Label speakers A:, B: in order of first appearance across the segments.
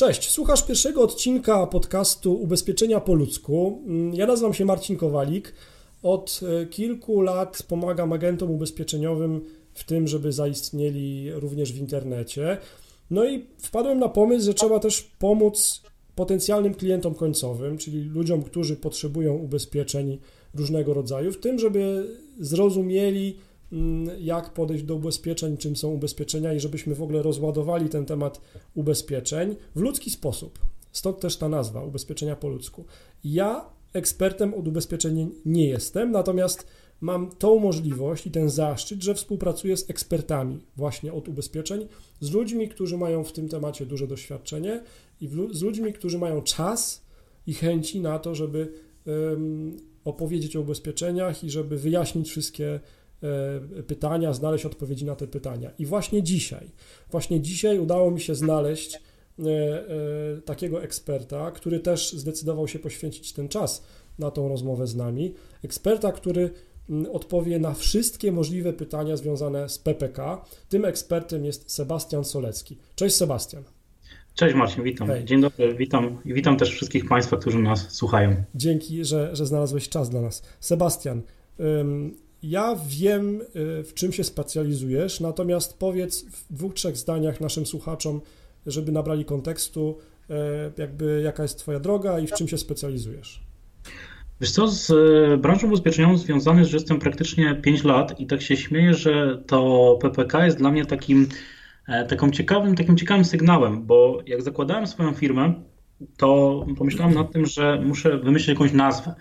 A: Cześć, słuchasz pierwszego odcinka podcastu Ubezpieczenia po ludzku. Mm, ja nazywam się Marcin Kowalik. Od e, kilku lat pomagam agentom ubezpieczeniowym w tym, żeby zaistnieli również w internecie. No i wpadłem na pomysł, że trzeba też pomóc potencjalnym klientom końcowym, czyli ludziom, którzy potrzebują ubezpieczeń różnego rodzaju, w tym, żeby zrozumieli, jak podejść do ubezpieczeń, czym są ubezpieczenia i żebyśmy w ogóle rozładowali ten temat ubezpieczeń w ludzki sposób. Stąd też ta nazwa ubezpieczenia po ludzku. Ja ekspertem od ubezpieczeń nie jestem, natomiast mam tą możliwość i ten zaszczyt, że współpracuję z ekspertami właśnie od ubezpieczeń, z ludźmi, którzy mają w tym temacie duże doświadczenie i z ludźmi, którzy mają czas i chęci na to, żeby um, opowiedzieć o ubezpieczeniach i żeby wyjaśnić wszystkie pytania, znaleźć odpowiedzi na te pytania. I właśnie dzisiaj, właśnie dzisiaj udało mi się znaleźć e, e, takiego eksperta, który też zdecydował się poświęcić ten czas na tą rozmowę z nami. Eksperta, który odpowie na wszystkie możliwe pytania związane z PPK. Tym ekspertem jest Sebastian Solecki. Cześć Sebastian.
B: Cześć Marcin, witam. Hej. Dzień dobry, witam i witam też wszystkich Państwa, którzy nas słuchają.
A: Dzięki, że, że znalazłeś czas dla nas. Sebastian, ja wiem, y, w czym się specjalizujesz, natomiast powiedz w dwóch, trzech zdaniach naszym słuchaczom, żeby nabrali kontekstu, y, jakby jaka jest Twoja droga i w czym się specjalizujesz.
B: Wiesz co, z e, branżą ubezpieczeniową związany jest, że jestem praktycznie 5 lat i tak się śmieję, że to PPK jest dla mnie takim, e, taką ciekawym, takim ciekawym sygnałem, bo jak zakładałem swoją firmę, to pomyślałem nad tym, że muszę wymyślić jakąś nazwę.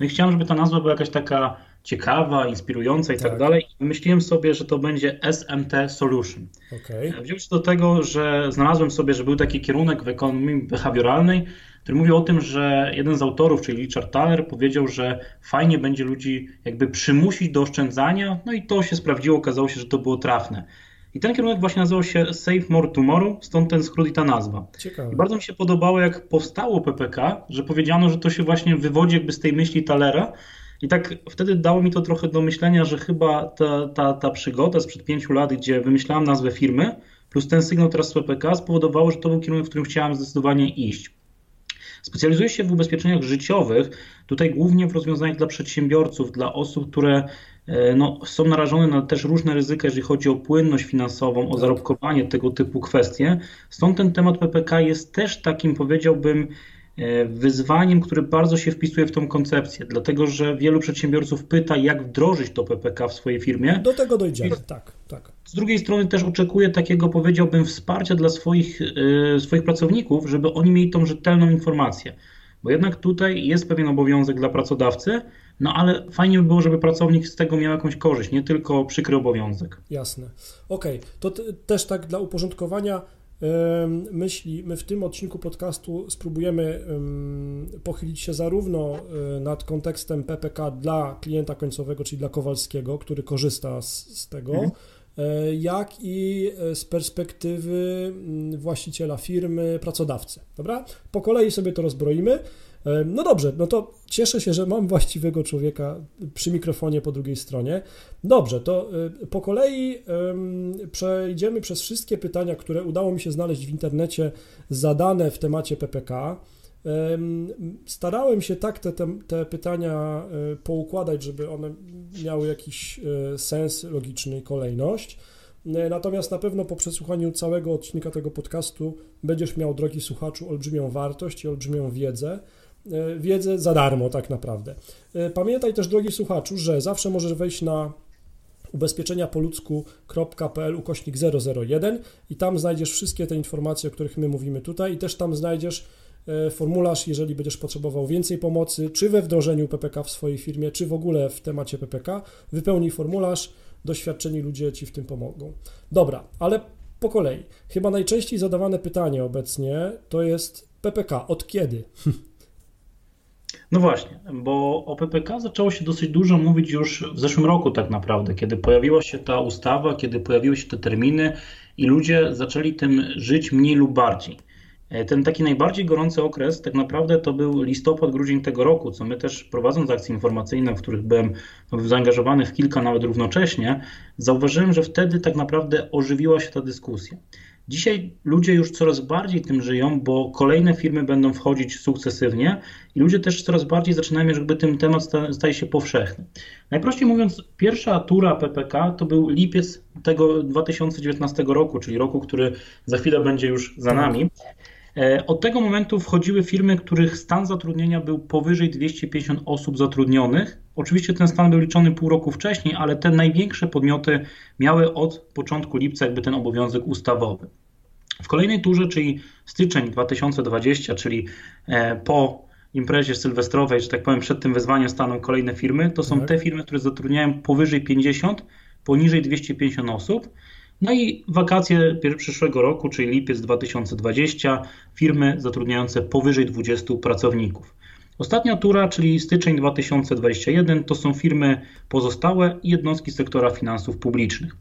B: No i chciałem, żeby ta nazwa była jakaś taka ciekawa, inspirująca i tak, tak dalej. I wymyśliłem sobie, że to będzie SMT Solution. Okay. Wziąłem się do tego, że znalazłem sobie, że był taki kierunek w ekonomii behawioralnej, który mówił o tym, że jeden z autorów, czyli Richard Thaler, powiedział, że fajnie będzie ludzi jakby przymusić do oszczędzania, no i to się sprawdziło, okazało się, że to było trafne. I ten kierunek właśnie nazywał się Save More Tomorrow, stąd ten skrót i ta nazwa. Ciekawe. I bardzo mi się podobało, jak powstało PPK, że powiedziano, że to się właśnie wywodzi jakby z tej myśli Thalera. I tak wtedy dało mi to trochę do myślenia, że chyba ta, ta, ta przygoda sprzed pięciu lat, gdzie wymyślałem nazwę firmy, plus ten sygnał teraz z PPK spowodowało, że to był kierunek, w którym chciałem zdecydowanie iść. Specjalizuję się w ubezpieczeniach życiowych, tutaj głównie w rozwiązaniach dla przedsiębiorców, dla osób, które e, no, są narażone na też różne ryzyka, jeżeli chodzi o płynność finansową, o tak. zarobkowanie, tego typu kwestie. Stąd ten temat PPK jest też takim, powiedziałbym, wyzwaniem, które bardzo się wpisuje w tą koncepcję, dlatego że wielu przedsiębiorców pyta, jak wdrożyć to PPK w swojej firmie.
A: Do tego dojdziemy, tak, tak.
B: Z drugiej strony też oczekuję takiego, powiedziałbym, wsparcia dla swoich, yy, swoich pracowników, żeby oni mieli tą rzetelną informację. Bo jednak tutaj jest pewien obowiązek dla pracodawcy, no ale fajnie by było, żeby pracownik z tego miał jakąś korzyść, nie tylko przykry obowiązek.
A: Jasne. Okej, okay. to też tak dla uporządkowania myśli, my w tym odcinku podcastu spróbujemy pochylić się zarówno e, nad kontekstem PPK dla klienta końcowego, czyli dla Kowalskiego, który korzysta z, z tego, mhm jak i e, z perspektywy mm, właściciela firmy, pracodawcy. Dobra? Po kolei sobie to rozbroimy. E, no dobrze, no to cieszę się, że mam właściwego człowieka przy mikrofonie po drugiej stronie. Dobrze, to po kolei przejdziemy przez wszystkie pytania, które udało mi się znaleźć w internecie zadane w temacie PPK. Starałem się tak te, te, pytania e, poukładać, żeby one miały jakiś e, sens logiczny i kolejność. E, natomiast na pewno po przesłuchaniu całego odcinka tego podcastu będziesz miał, drogi słuchaczu, olbrzymią wartość i olbrzymią wiedzę. Wiedzę za darmo, tak naprawdę. Pamiętaj też, drogi słuchaczu, że zawsze możesz wejść na ubezpieczeniapoludzku.pl ukośnik 001 i tam znajdziesz wszystkie te informacje, o których my mówimy tutaj i też tam znajdziesz formularz, jeżeli będziesz potrzebował więcej pomocy, czy we wdrożeniu PPK w swojej firmie, czy w ogóle w temacie PPK, wypełnij formularz, doświadczeni ludzie Ci w tym pomogą. Dobra, ale po kolei. Chyba najczęściej zadawane pytanie obecnie to jest PPK. Od kiedy?
B: No właśnie, bo o PPK zaczęło się dosyć dużo mówić już w zeszłym roku tak naprawdę, kiedy pojawiła się ta ustawa, kiedy pojawiły się te terminy i ludzie zaczęli tym żyć mniej lub bardziej. E, ten taki najbardziej gorący okres tak naprawdę to był listopad, grudzień tego roku, co my też prowadząc akcje informacyjne, w których byłem zaangażowany w kilka nawet równocześnie, zauważyłem, że wtedy tak naprawdę ożywiła się ta dyskusja. Dzisiaj ludzie już coraz bardziej tym żyją, bo kolejne firmy będą wchodzić sukcesywnie i ludzie też coraz bardziej zaczynają, jakby ten temat staje się powszechny. Najprościej mówiąc, pierwsza tura PPK to był lipiec tego 2019 roku, czyli roku, który za chwilę będzie już za nami. E, od tego momentu wchodziły firmy, których stan zatrudnienia był powyżej 250 osób zatrudnionych. Oczywiście ten stan był liczony pół roku wcześniej, ale te największe podmioty miały od początku lipca jakby ten obowiązek ustawowy. W kolejnej turze, czyli styczeń 2020, czyli e, po imprezie sylwestrowej, że tak powiem, przed tym wezwaniem staną kolejne firmy, to są tak. te firmy, które zatrudniają powyżej 50, poniżej 250 osób. No i wakacje przyszłego roku, czyli lipiec 2020, firmy zatrudniające powyżej 20 pracowników. Ostatnia tura, czyli styczeń 2021, to są firmy pozostałe i jednostki sektora finansów publicznych.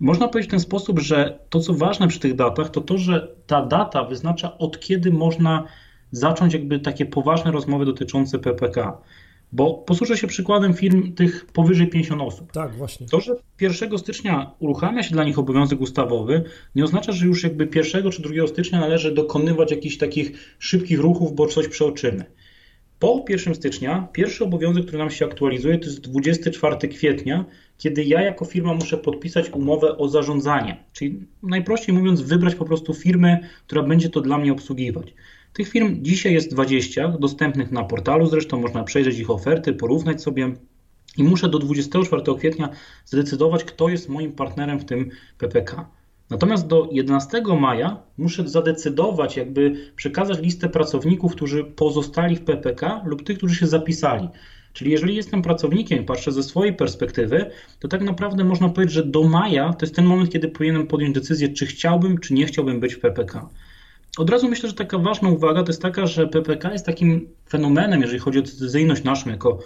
B: Można powiedzieć w ten sposób, że to, co ważne przy tych datach, to to, że ta data wyznacza, od kiedy można zacząć jakby takie poważne rozmowy dotyczące PPK. Bo posłużę się przykładem firm tych powyżej 50 osób.
A: Tak, właśnie.
B: To, że 1 stycznia uruchamia się dla nich obowiązek ustawowy, nie oznacza, że już jakby 1 czy 2 stycznia należy dokonywać jakichś takich szybkich ruchów, bo coś przeoczymy. Po 1 stycznia pierwszy obowiązek, który nam się aktualizuje, to jest 24 kwietnia, kiedy ja jako firma muszę podpisać umowę o zarządzanie. Czyli najprościej mówiąc, wybrać po prostu firmę, która będzie to dla mnie obsługiwać. Tych firm dzisiaj jest 20, dostępnych na portalu, zresztą można przejrzeć ich oferty, porównać sobie. I muszę do 24 kwietnia zdecydować, kto jest moim partnerem w tym PPK. Natomiast do 11 maja muszę zadecydować, jakby przekazać listę pracowników, którzy pozostali w PPK lub tych, którzy się zapisali. Czyli jeżeli jestem pracownikiem, patrzę ze swojej perspektywy, to tak naprawdę można powiedzieć, że do maja to jest ten moment, kiedy powinienem podjąć decyzję, czy chciałbym, czy nie chciałbym być w PPK. Od razu myślę, że taka ważna uwaga to jest taka, że PPK jest takim fenomenem, jeżeli chodzi o decyzyjność naszą jako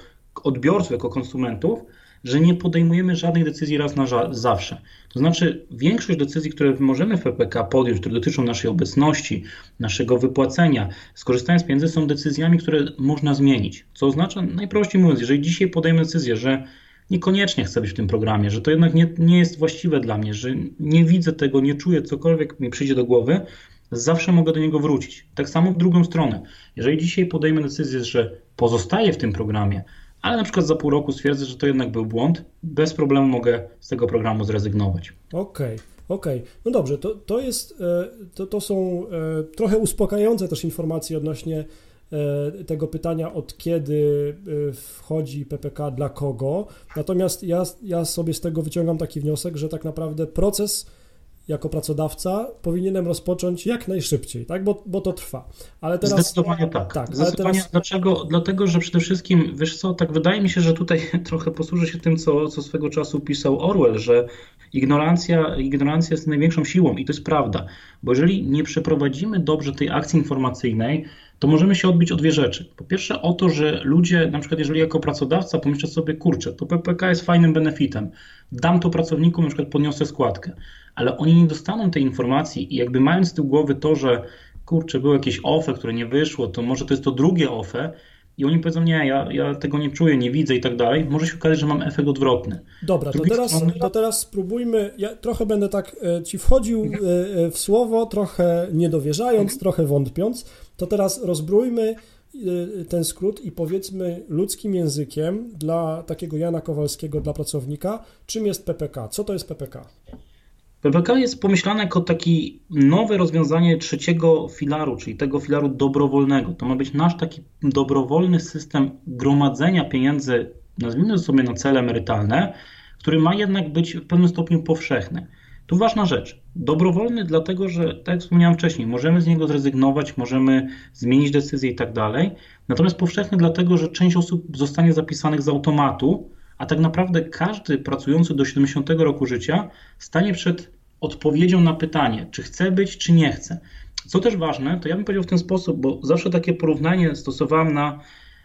B: odbiorców, jako konsumentów, że nie podejmujemy żadnej decyzji raz na zawsze. To znaczy, większość decyzji, które możemy w PPK podjąć, które dotyczą naszej obecności, naszego wypłacenia, skorzystania z pieniędzy, są decyzjami, które można zmienić. Co oznacza, najprościej mówiąc, jeżeli dzisiaj podejmę decyzję, że niekoniecznie chcę być w tym programie, że to jednak nie, nie jest właściwe dla mnie, że nie widzę tego, nie czuję, cokolwiek mi przyjdzie do głowy, zawsze mogę do niego wrócić. Tak samo w drugą stronę. Jeżeli dzisiaj podejmę decyzję, że pozostaję w tym programie, ale na przykład za pół roku stwierdzę, że to jednak był błąd, bez problemu mogę z tego programu zrezygnować.
A: Okej. Okay. Okej, okay. no dobrze, to, to, jest, e, to, to są e, trochę uspokajające też informacje odnośnie e, tego pytania, od kiedy wchodzi PPK dla kogo. Natomiast ja, ja sobie z tego wyciągam taki wniosek, że tak naprawdę proces jako pracodawca powinienem rozpocząć jak najszybciej, tak? bo, bo to trwa.
B: Ale teraz, Zdecydowanie tak. tak Zdecydowanie teraz... Dlaczego? Dlatego, że przede wszystkim, wiesz co, tak wydaje mi się, że tutaj trochę posłużę się tym, co, co swego czasu pisał Orwell, że ignorancja, ignorancja jest największą siłą i to jest prawda, bo jeżeli nie przeprowadzimy dobrze tej akcji informacyjnej, to możemy się odbić o dwie rzeczy. Po pierwsze o to, że ludzie, na przykład jeżeli jako pracodawca pomyślę sobie, kurczę, to PPK jest fajnym benefitem, dam to pracownikom, na przykład podniosę składkę, ale oni nie dostaną tej informacji i jakby mając z tyłu głowy to, że kurczę, było jakieś OFE, które nie wyszło, to może to jest to drugie OFE i oni powiedzą, nie, ja, ja tego nie czuję, nie widzę i tak dalej, może się okazać, że mam efekt odwrotny.
A: Dobra, to teraz, strony... to teraz spróbujmy, ja trochę będę tak e, ci wchodził e, e, w słowo, trochę niedowierzając, mhm. trochę wątpiąc, to teraz rozbrójmy ten skrót i powiedzmy ludzkim językiem dla takiego Jana Kowalskiego, dla pracownika, czym jest PPK, co to jest PPK?
B: PPK jest pomyślane jako takie nowe rozwiązanie trzeciego filaru, czyli tego filaru dobrowolnego. To ma być nasz taki dobrowolny system gromadzenia pieniędzy, nazwijmy sobie na cele emerytalne, który ma jednak być w pewnym stopniu powszechny. Tu ważna rzecz. Dobrowolny, dlatego że, tak jak wspomniałem wcześniej, możemy z niego zrezygnować, możemy zmienić decyzję i tak dalej. Natomiast powszechny, dlatego że część osób zostanie zapisanych z automatu, a tak naprawdę każdy pracujący do 70 roku życia stanie przed odpowiedzią na pytanie, czy chce być, czy nie chce. Co też ważne, to ja bym powiedział w ten sposób, bo zawsze takie porównanie stosowałem na,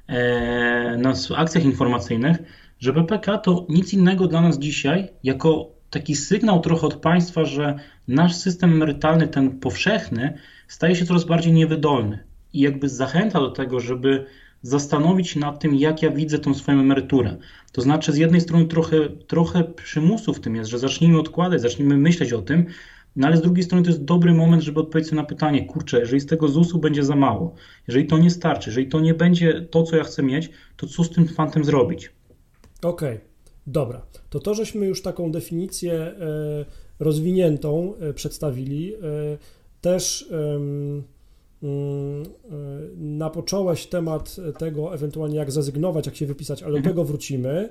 B: e, na akcjach informacyjnych, że PPK to nic innego dla nas dzisiaj, jako taki sygnał trochę od państwa, że nasz system emerytalny, ten powszechny, staje się coraz bardziej niewydolny i jakby zachęca do tego, żeby zastanowić nad tym, jak ja widzę tą swoją emeryturę. To znaczy, z jednej strony trochę, trochę przymusu w tym jest, że zacznijmy odkładać, zacznijmy myśleć o tym, No ale z drugiej strony to jest dobry moment, żeby odpowiedzieć sobie na pytanie, kurczę, jeżeli z tego ZUS-u będzie za mało, jeżeli to nie starczy, jeżeli to nie będzie to, co ja chcę mieć, to co z tym fantem zrobić?
A: Okej, okay. dobra. To to, żeśmy już taką definicję e, rozwiniętą e, przedstawili, e, też mm, napocząłeś temat tego, ewentualnie jak zrezygnować, jak się wypisać, ale do mhm. tego wrócimy.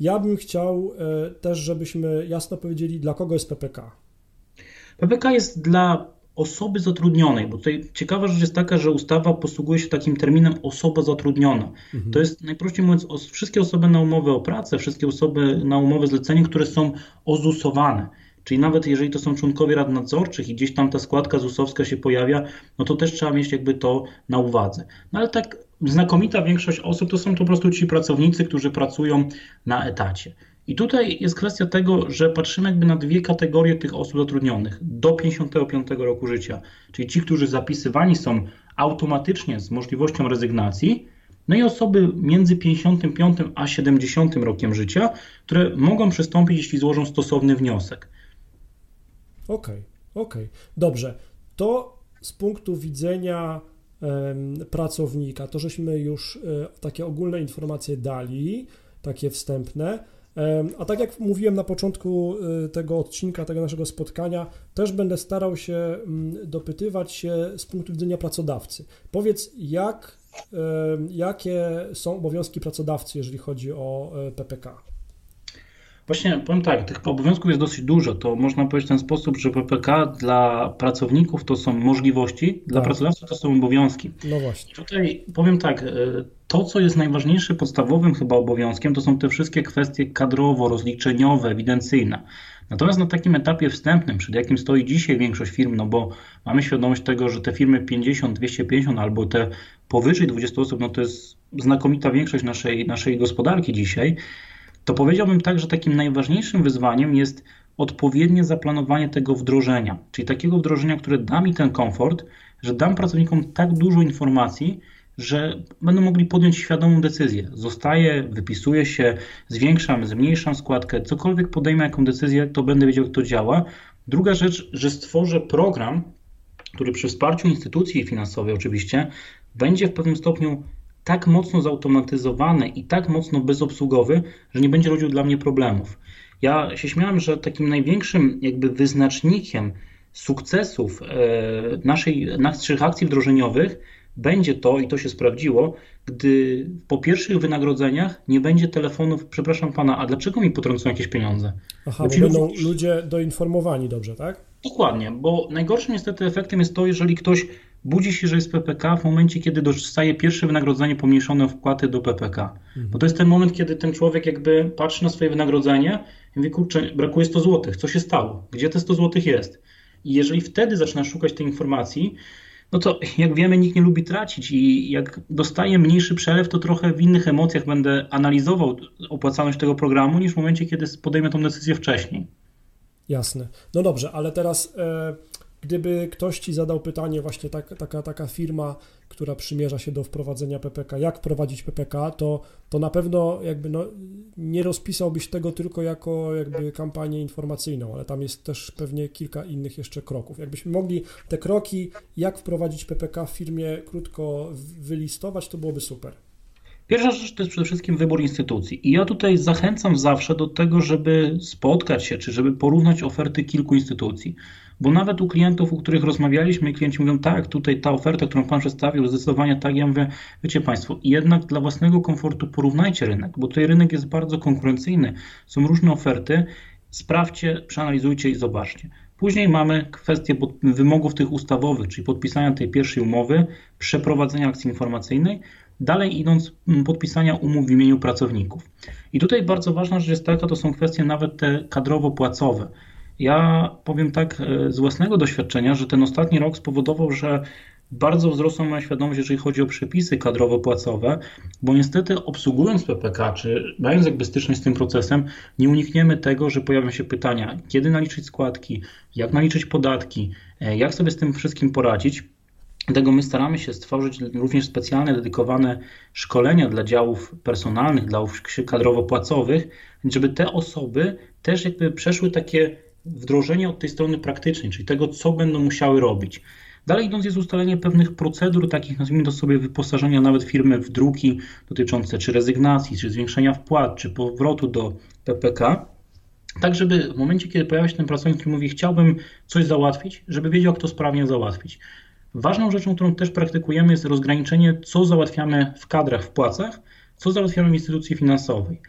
A: Ja bym chciał też, żebyśmy jasno powiedzieli, dla kogo jest PPK.
B: PPK jest dla osoby zatrudnionej, bo tutaj ciekawa rzecz jest taka, że ustawa posługuje się takim terminem osoba zatrudniona. Mhm. To jest najprościej mówiąc wszystkie osoby na umowę o pracę, wszystkie osoby na umowę zlecenie, które są ozusowane. Czyli nawet jeżeli to są członkowie rad nadzorczych i gdzieś tam ta składka ZUS-owska się pojawia, no to też trzeba mieć jakby to na uwadze. No ale tak znakomita większość osób to są to po prostu ci pracownicy, którzy pracują na etacie. I tutaj jest kwestia tego, że patrzymy jakby na dwie kategorie tych osób zatrudnionych do 55 roku życia, czyli ci, którzy zapisywani są automatycznie z możliwością rezygnacji, no i osoby między 55 a 70 rokiem życia, które mogą przystąpić, jeśli złożą stosowny wniosek.
A: Okej, okay, okej, okay. dobrze. To z punktu widzenia pracownika, to żeśmy już um, takie ogólne informacje dali, takie wstępne. A tak jak mówiłem na początku y, tego odcinka, tego naszego spotkania, też będę starał się mm, dopytywać się z punktu widzenia pracodawcy. Powiedz, jak, jakie są obowiązki pracodawcy, jeżeli chodzi o e, PPK?
B: Właśnie powiem tak, tych obowiązków jest dosyć dużo. To można powiedzieć w ten sposób, że PPK dla pracowników to są możliwości, dla tak. pracodawców to są obowiązki.
A: No właśnie.
B: Tutaj powiem tak, e, to co jest najważniejsze, podstawowym chyba obowiązkiem, to są te wszystkie kwestie kadrowo-rozliczeniowe, ewidencyjne. Natomiast na takim etapie wstępnym, przed jakim stoi dzisiaj większość firm, no bo mamy świadomość tego, że te firmy 50, 250 albo te powyżej 20 osób, no to jest znakomita większość naszej, naszej gospodarki dzisiaj, to powiedziałbym tak, że takim najważniejszym wyzwaniem jest odpowiednie zaplanowanie tego wdrożenia, czyli takiego wdrożenia, które da mi ten komfort, że dam pracownikom tak dużo informacji, że będą mogli podjąć świadomą decyzję. Zostaję, wypisuję się, zwiększam, zmniejszam składkę, cokolwiek podejmę jaką decyzję, to będę wiedział, jak to działa. Druga rzecz, że stworzę program, który przy wsparciu instytucji finansowej oczywiście będzie w pewnym stopniu tak mocno zautomatyzowany i tak mocno bezobsługowy, że nie będzie rodził dla mnie problemów. Ja się śmiałem, że takim największym jakby wyznacznikiem sukcesów e, naszej, naszych akcji wdrożeniowych będzie to, i to się sprawdziło, gdy po pierwszych wynagrodzeniach nie będzie telefonów, przepraszam pana, a dlaczego mi potrącą jakieś pieniądze?
A: Aha, bo, bo będą ludzie doinformowani dobrze, tak?
B: Dokładnie, bo najgorszym niestety efektem jest to, jeżeli ktoś budzi się, że jest PPK w momencie, kiedy dostaje pierwsze wynagrodzenie pomniejszone o wpłaty do PPK. Mhm. Bo to jest ten moment, kiedy ten człowiek jakby patrzy na swoje wynagrodzenie i mówi, kurczę, brakuje 100 zł, co się stało? Gdzie te 100 zł jest? I jeżeli wtedy zaczyna szukać tej informacji, no to jak wiemy, nikt nie lubi tracić i jak dostaję mniejszy przelew, to trochę w innych emocjach będę analizował opłacalność tego programu niż w momencie, kiedy podejmę tą decyzję wcześniej.
A: Jasne. No dobrze, ale teraz e, gdyby ktoś ci zadał pytanie, właśnie tak, taka, taka firma, która przymierza się do wprowadzenia PPK, jak wprowadzić PPK, to, to na pewno jakby no, nie rozpisałbyś tego tylko jako jakby kampanię informacyjną, ale tam jest też pewnie kilka innych jeszcze kroków. Jakbyśmy mogli te kroki, jak wprowadzić PPK w firmie krótko wylistować, to byłoby super.
B: Pierwsza rzecz to jest przede wszystkim wybór instytucji. I ja tutaj zachęcam zawsze do tego, żeby spotkać się, czy żeby porównać oferty kilku instytucji. Bo nawet u klientów, u których rozmawialiśmy, klienci mówią, tak, tutaj ta oferta, którą Pan przedstawił, zdecydowanie tak. Ja mówię, wiecie Państwo, jednak dla własnego komfortu porównajcie rynek, bo tutaj rynek jest bardzo konkurencyjny. Są różne oferty, sprawdźcie, przeanalizujcie i zobaczcie. Później mamy kwestię wymogów tych ustawowych, czyli podpisania tej pierwszej umowy, przeprowadzenia akcji informacyjnej, dalej idąc podpisania umów w imieniu pracowników. I tutaj bardzo ważna rzecz jest taka, to są kwestie nawet te kadrowo-płacowe. Ja powiem tak e, z własnego doświadczenia, że ten ostatni rok spowodował, że bardzo wzrosła moja świadomość, jeżeli chodzi o przepisy kadrowo-płacowe, bo niestety obsługując PPK, czy mając jakby styczność z tym procesem, nie unikniemy tego, że pojawią się pytania, kiedy naliczyć składki, jak naliczyć podatki, e, jak sobie z tym wszystkim poradzić. Dlatego my staramy się stworzyć również specjalne, dedykowane szkolenia dla działów personalnych, dla kadrowo-płacowych, żeby te osoby też jakby przeszły takie wdrożenie od tej strony praktycznej, czyli tego, co będą musiały robić. Dalej idąc jest ustalenie pewnych procedur, takich nazwijmy to sobie wyposażenia nawet firmy w druki dotyczące czy rezygnacji, czy zwiększenia wpłat, czy powrotu do PPK, tak żeby w momencie, kiedy pojawia się ten pracownik, który mówi chciałbym coś załatwić, żeby wiedział, jak to sprawnie załatwić. Ważną rzeczą, którą też praktykujemy jest rozgraniczenie, co załatwiamy w kadrach, w płacach, co załatwiamy w instytucji finansowej.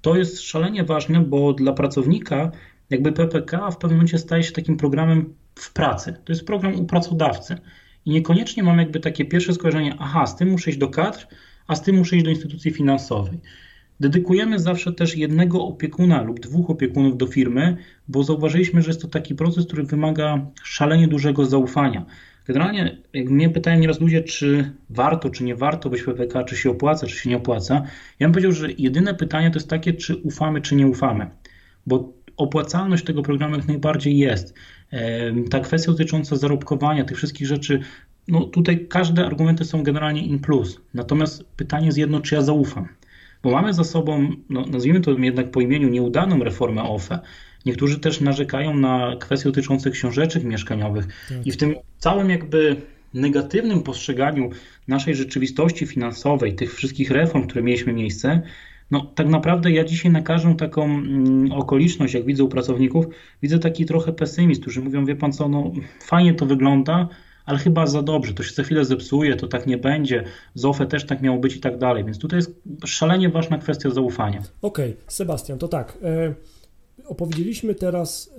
B: To jest szalenie ważne, bo dla pracownika jakby PPK w pewnym momencie staje się takim programem w pracy. To jest program u pracodawcy. I niekoniecznie mam jakby takie pierwsze skojarzenie, aha, z tym muszę iść do kadr, a z tym muszę iść do instytucji finansowej. Dedykujemy zawsze też jednego opiekuna lub dwóch opiekunów do firmy, bo zauważyliśmy, że jest to taki proces, który wymaga szalenie dużego zaufania. Generalnie, jak mnie pytają nieraz ludzie, czy warto, czy nie warto być PPK, czy się opłaca, czy się nie opłaca, ja bym powiedział, że jedyne pytanie to jest takie, czy ufamy, czy nie ufamy. Bo opłacalność tego programu jak najbardziej jest. Ta kwestia dotycząca zarobkowania, tych wszystkich rzeczy, no tutaj każde argumenty są generalnie in plus. Natomiast pytanie jest jedno, czy ja zaufam. Bo mamy za sobą, no, nazwijmy to jednak po imieniu, nieudaną reformę OFE. Niektórzy też narzekają na kwestie dotyczące książeczek mieszkaniowych. Tak. I w tym całym jakby negatywnym postrzeganiu naszej rzeczywistości finansowej, tych wszystkich reform, które mieliśmy miejsce, no tak naprawdę ja dzisiaj na każdą taką mm, okoliczność, jak widzę u pracowników, widzę taki trochę pesymizm, którzy mówią, wie pan co, no fajnie to wygląda, ale chyba za dobrze, to się za chwilę zepsuje, to tak nie będzie, z OFE też tak miało być i tak dalej, więc tutaj jest szalenie ważna kwestia zaufania.
A: Okej, okay, Sebastian, to tak, e, opowiedzieliśmy teraz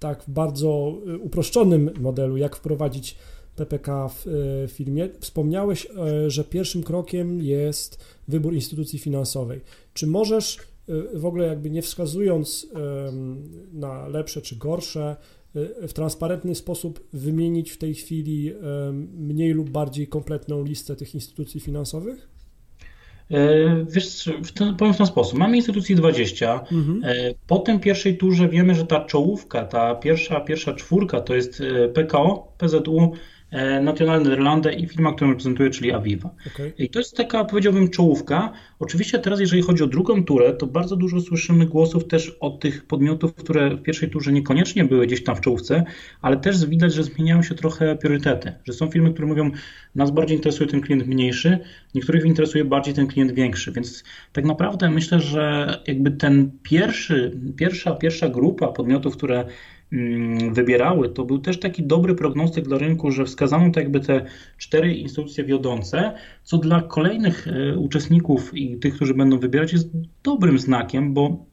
A: tak w bardzo e, uproszczonym modelu, jak wprowadzić PPK w e, firmie. Wspomniałeś, e, że pierwszym krokiem jest wybór instytucji finansowej. Czy możesz e, w ogóle jakby nie wskazując na lepsze czy gorsze, w transparentny sposób wymienić w tej chwili mniej lub bardziej kompletną listę tych instytucji finansowych?
B: Wiesz, w ten, powiem w ten sposób. Mamy instytucji 20. Mhm. Po tym pierwszej turze wiemy, że ta czołówka, ta pierwsza, pierwsza czwórka to jest PKO, PZU, E, National Nederlande i firma, którą reprezentuję, czyli Aviva. Okay. I to jest taka, powiedziałbym, czołówka. Oczywiście teraz, jeżeli chodzi o drugą turę, to bardzo dużo słyszymy głosów też od tych podmiotów, które w pierwszej turze niekoniecznie były gdzieś tam w czołówce, ale też widać, że zmieniają się trochę priorytety, że są firmy, które mówią, nas bardziej interesuje ten klient mniejszy, niektórych interesuje bardziej ten klient większy, więc tak naprawdę myślę, że jakby ten pierwszy, pierwsza, pierwsza grupa podmiotów, które wybierały, to był też taki dobry prognostyk dla rynku, że wskazano to jakby te cztery instytucje wiodące, co dla kolejnych e, uczestników i tych, którzy będą wybierać, jest dobrym znakiem, bo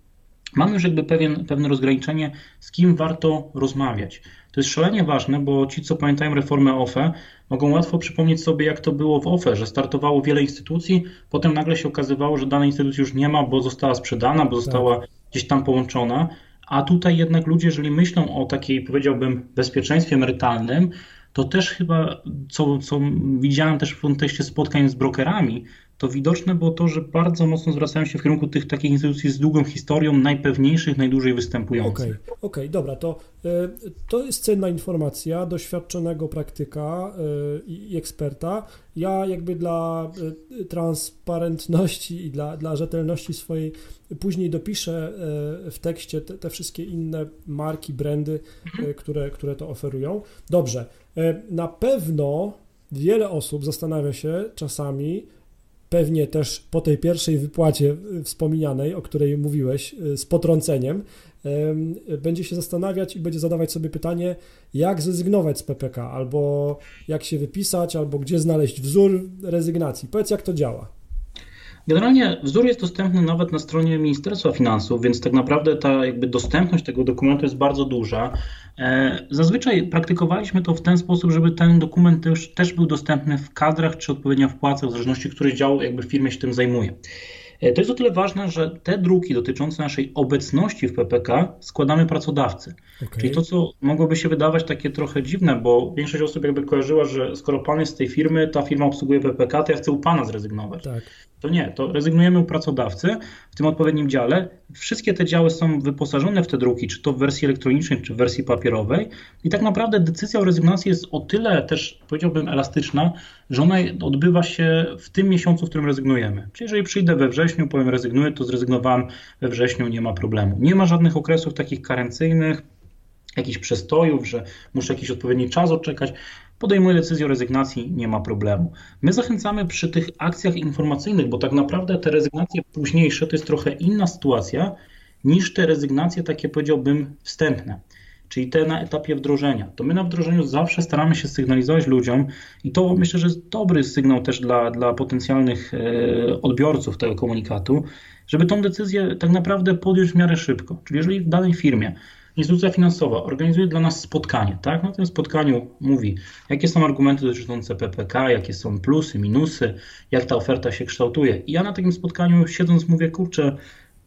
B: mamy już jakby pewien, pewne rozgraniczenie, z kim warto rozmawiać. To jest szalenie ważne, bo ci, co pamiętają reformę OFE, mogą łatwo przypomnieć sobie, jak to było w OFE, że startowało wiele instytucji, potem nagle się okazywało, że danej instytucji już nie ma, bo została sprzedana, bo została tak. gdzieś tam połączona. A tutaj jednak ludzie, jeżeli myślą o takiej, powiedziałbym, bezpieczeństwie emerytalnym, to też chyba, co, co widziałem też w kontekście spotkań z brokerami, to widoczne było to, że bardzo mocno zwracają się w kierunku tych takich instytucji z długą historią, najpewniejszych, najdłużej występujących.
A: Okej, okay, okay, dobra, to, e, to jest cenna informacja doświadczonego praktyka e, i eksperta. Ja jakby dla e, transparentności i dla, dla rzetelności swojej później dopiszę w tekście te, te wszystkie inne marki, brandy, mhm. które, które to oferują. Dobrze, na pewno wiele osób zastanawia się czasami, pewnie też po tej pierwszej wypłacie y, wspomnianej, o której mówiłeś, y, z potrąceniem, będzie się zastanawiać i będzie zadawać sobie pytanie, jak zrezygnować z PPK, albo jak się wypisać, albo gdzie znaleźć wzór rezygnacji. Powiedz, jak to działa.
B: Generalnie wzór jest dostępny nawet na stronie Ministerstwa Finansów, więc tak naprawdę ta jakby dostępność tego dokumentu jest bardzo duża. E, zazwyczaj praktykowaliśmy to w ten sposób, żeby ten dokument też, też był dostępny w kadrach czy odpowiednio w płacach, w zależności, który dział jakby w firmie się tym zajmuje. E, to jest o tyle ważne, że te druki dotyczące naszej obecności w PPK składamy pracodawcy. Okay. Czyli to, co mogłoby się wydawać takie trochę dziwne, bo większość osób jakby kojarzyła, że skoro pan jest z tej firmy, ta firma obsługuje PPK, to ja chcę u pana zrezygnować. Tak. To nie, to rezygnujemy u pracodawcy w tym odpowiednim dziale. Wszystkie te działy są wyposażone w te druki, czy to w wersji elektronicznej, czy w wersji papierowej. I tak naprawdę decyzja o rezygnacji jest o tyle też, powiedziałbym, elastyczna, że ona odbywa się w tym miesiącu, w którym rezygnujemy. Czyli jeżeli przyjdę we wrześniu, powiem rezygnuję, to zrezygnowałem we wrześniu, nie ma problemu. Nie ma żadnych okresów takich karencyjnych, jakichś przestojów, że muszę jakiś odpowiedni czas odczekać podejmuje decyzję o rezygnacji, nie ma problemu. My zachęcamy przy tych akcjach informacyjnych, bo tak naprawdę te rezygnacje późniejsze to jest trochę inna sytuacja niż te rezygnacje takie powiedziałbym wstępne. Czyli te na etapie wdrożenia. To my na wdrożeniu zawsze staramy się sygnalizować ludziom, i to myślę, że jest dobry sygnał też dla, dla potencjalnych e, odbiorców tego komunikatu, żeby tą decyzję tak naprawdę podjąć w miarę szybko. Czyli jeżeli w danej firmie instytucja finansowa organizuje dla nas spotkanie, tak? Na tym spotkaniu mówi, jakie są argumenty dotyczące PPK, jakie są plusy, minusy, jak ta oferta się kształtuje. I ja na takim spotkaniu siedząc mówię, kurczę,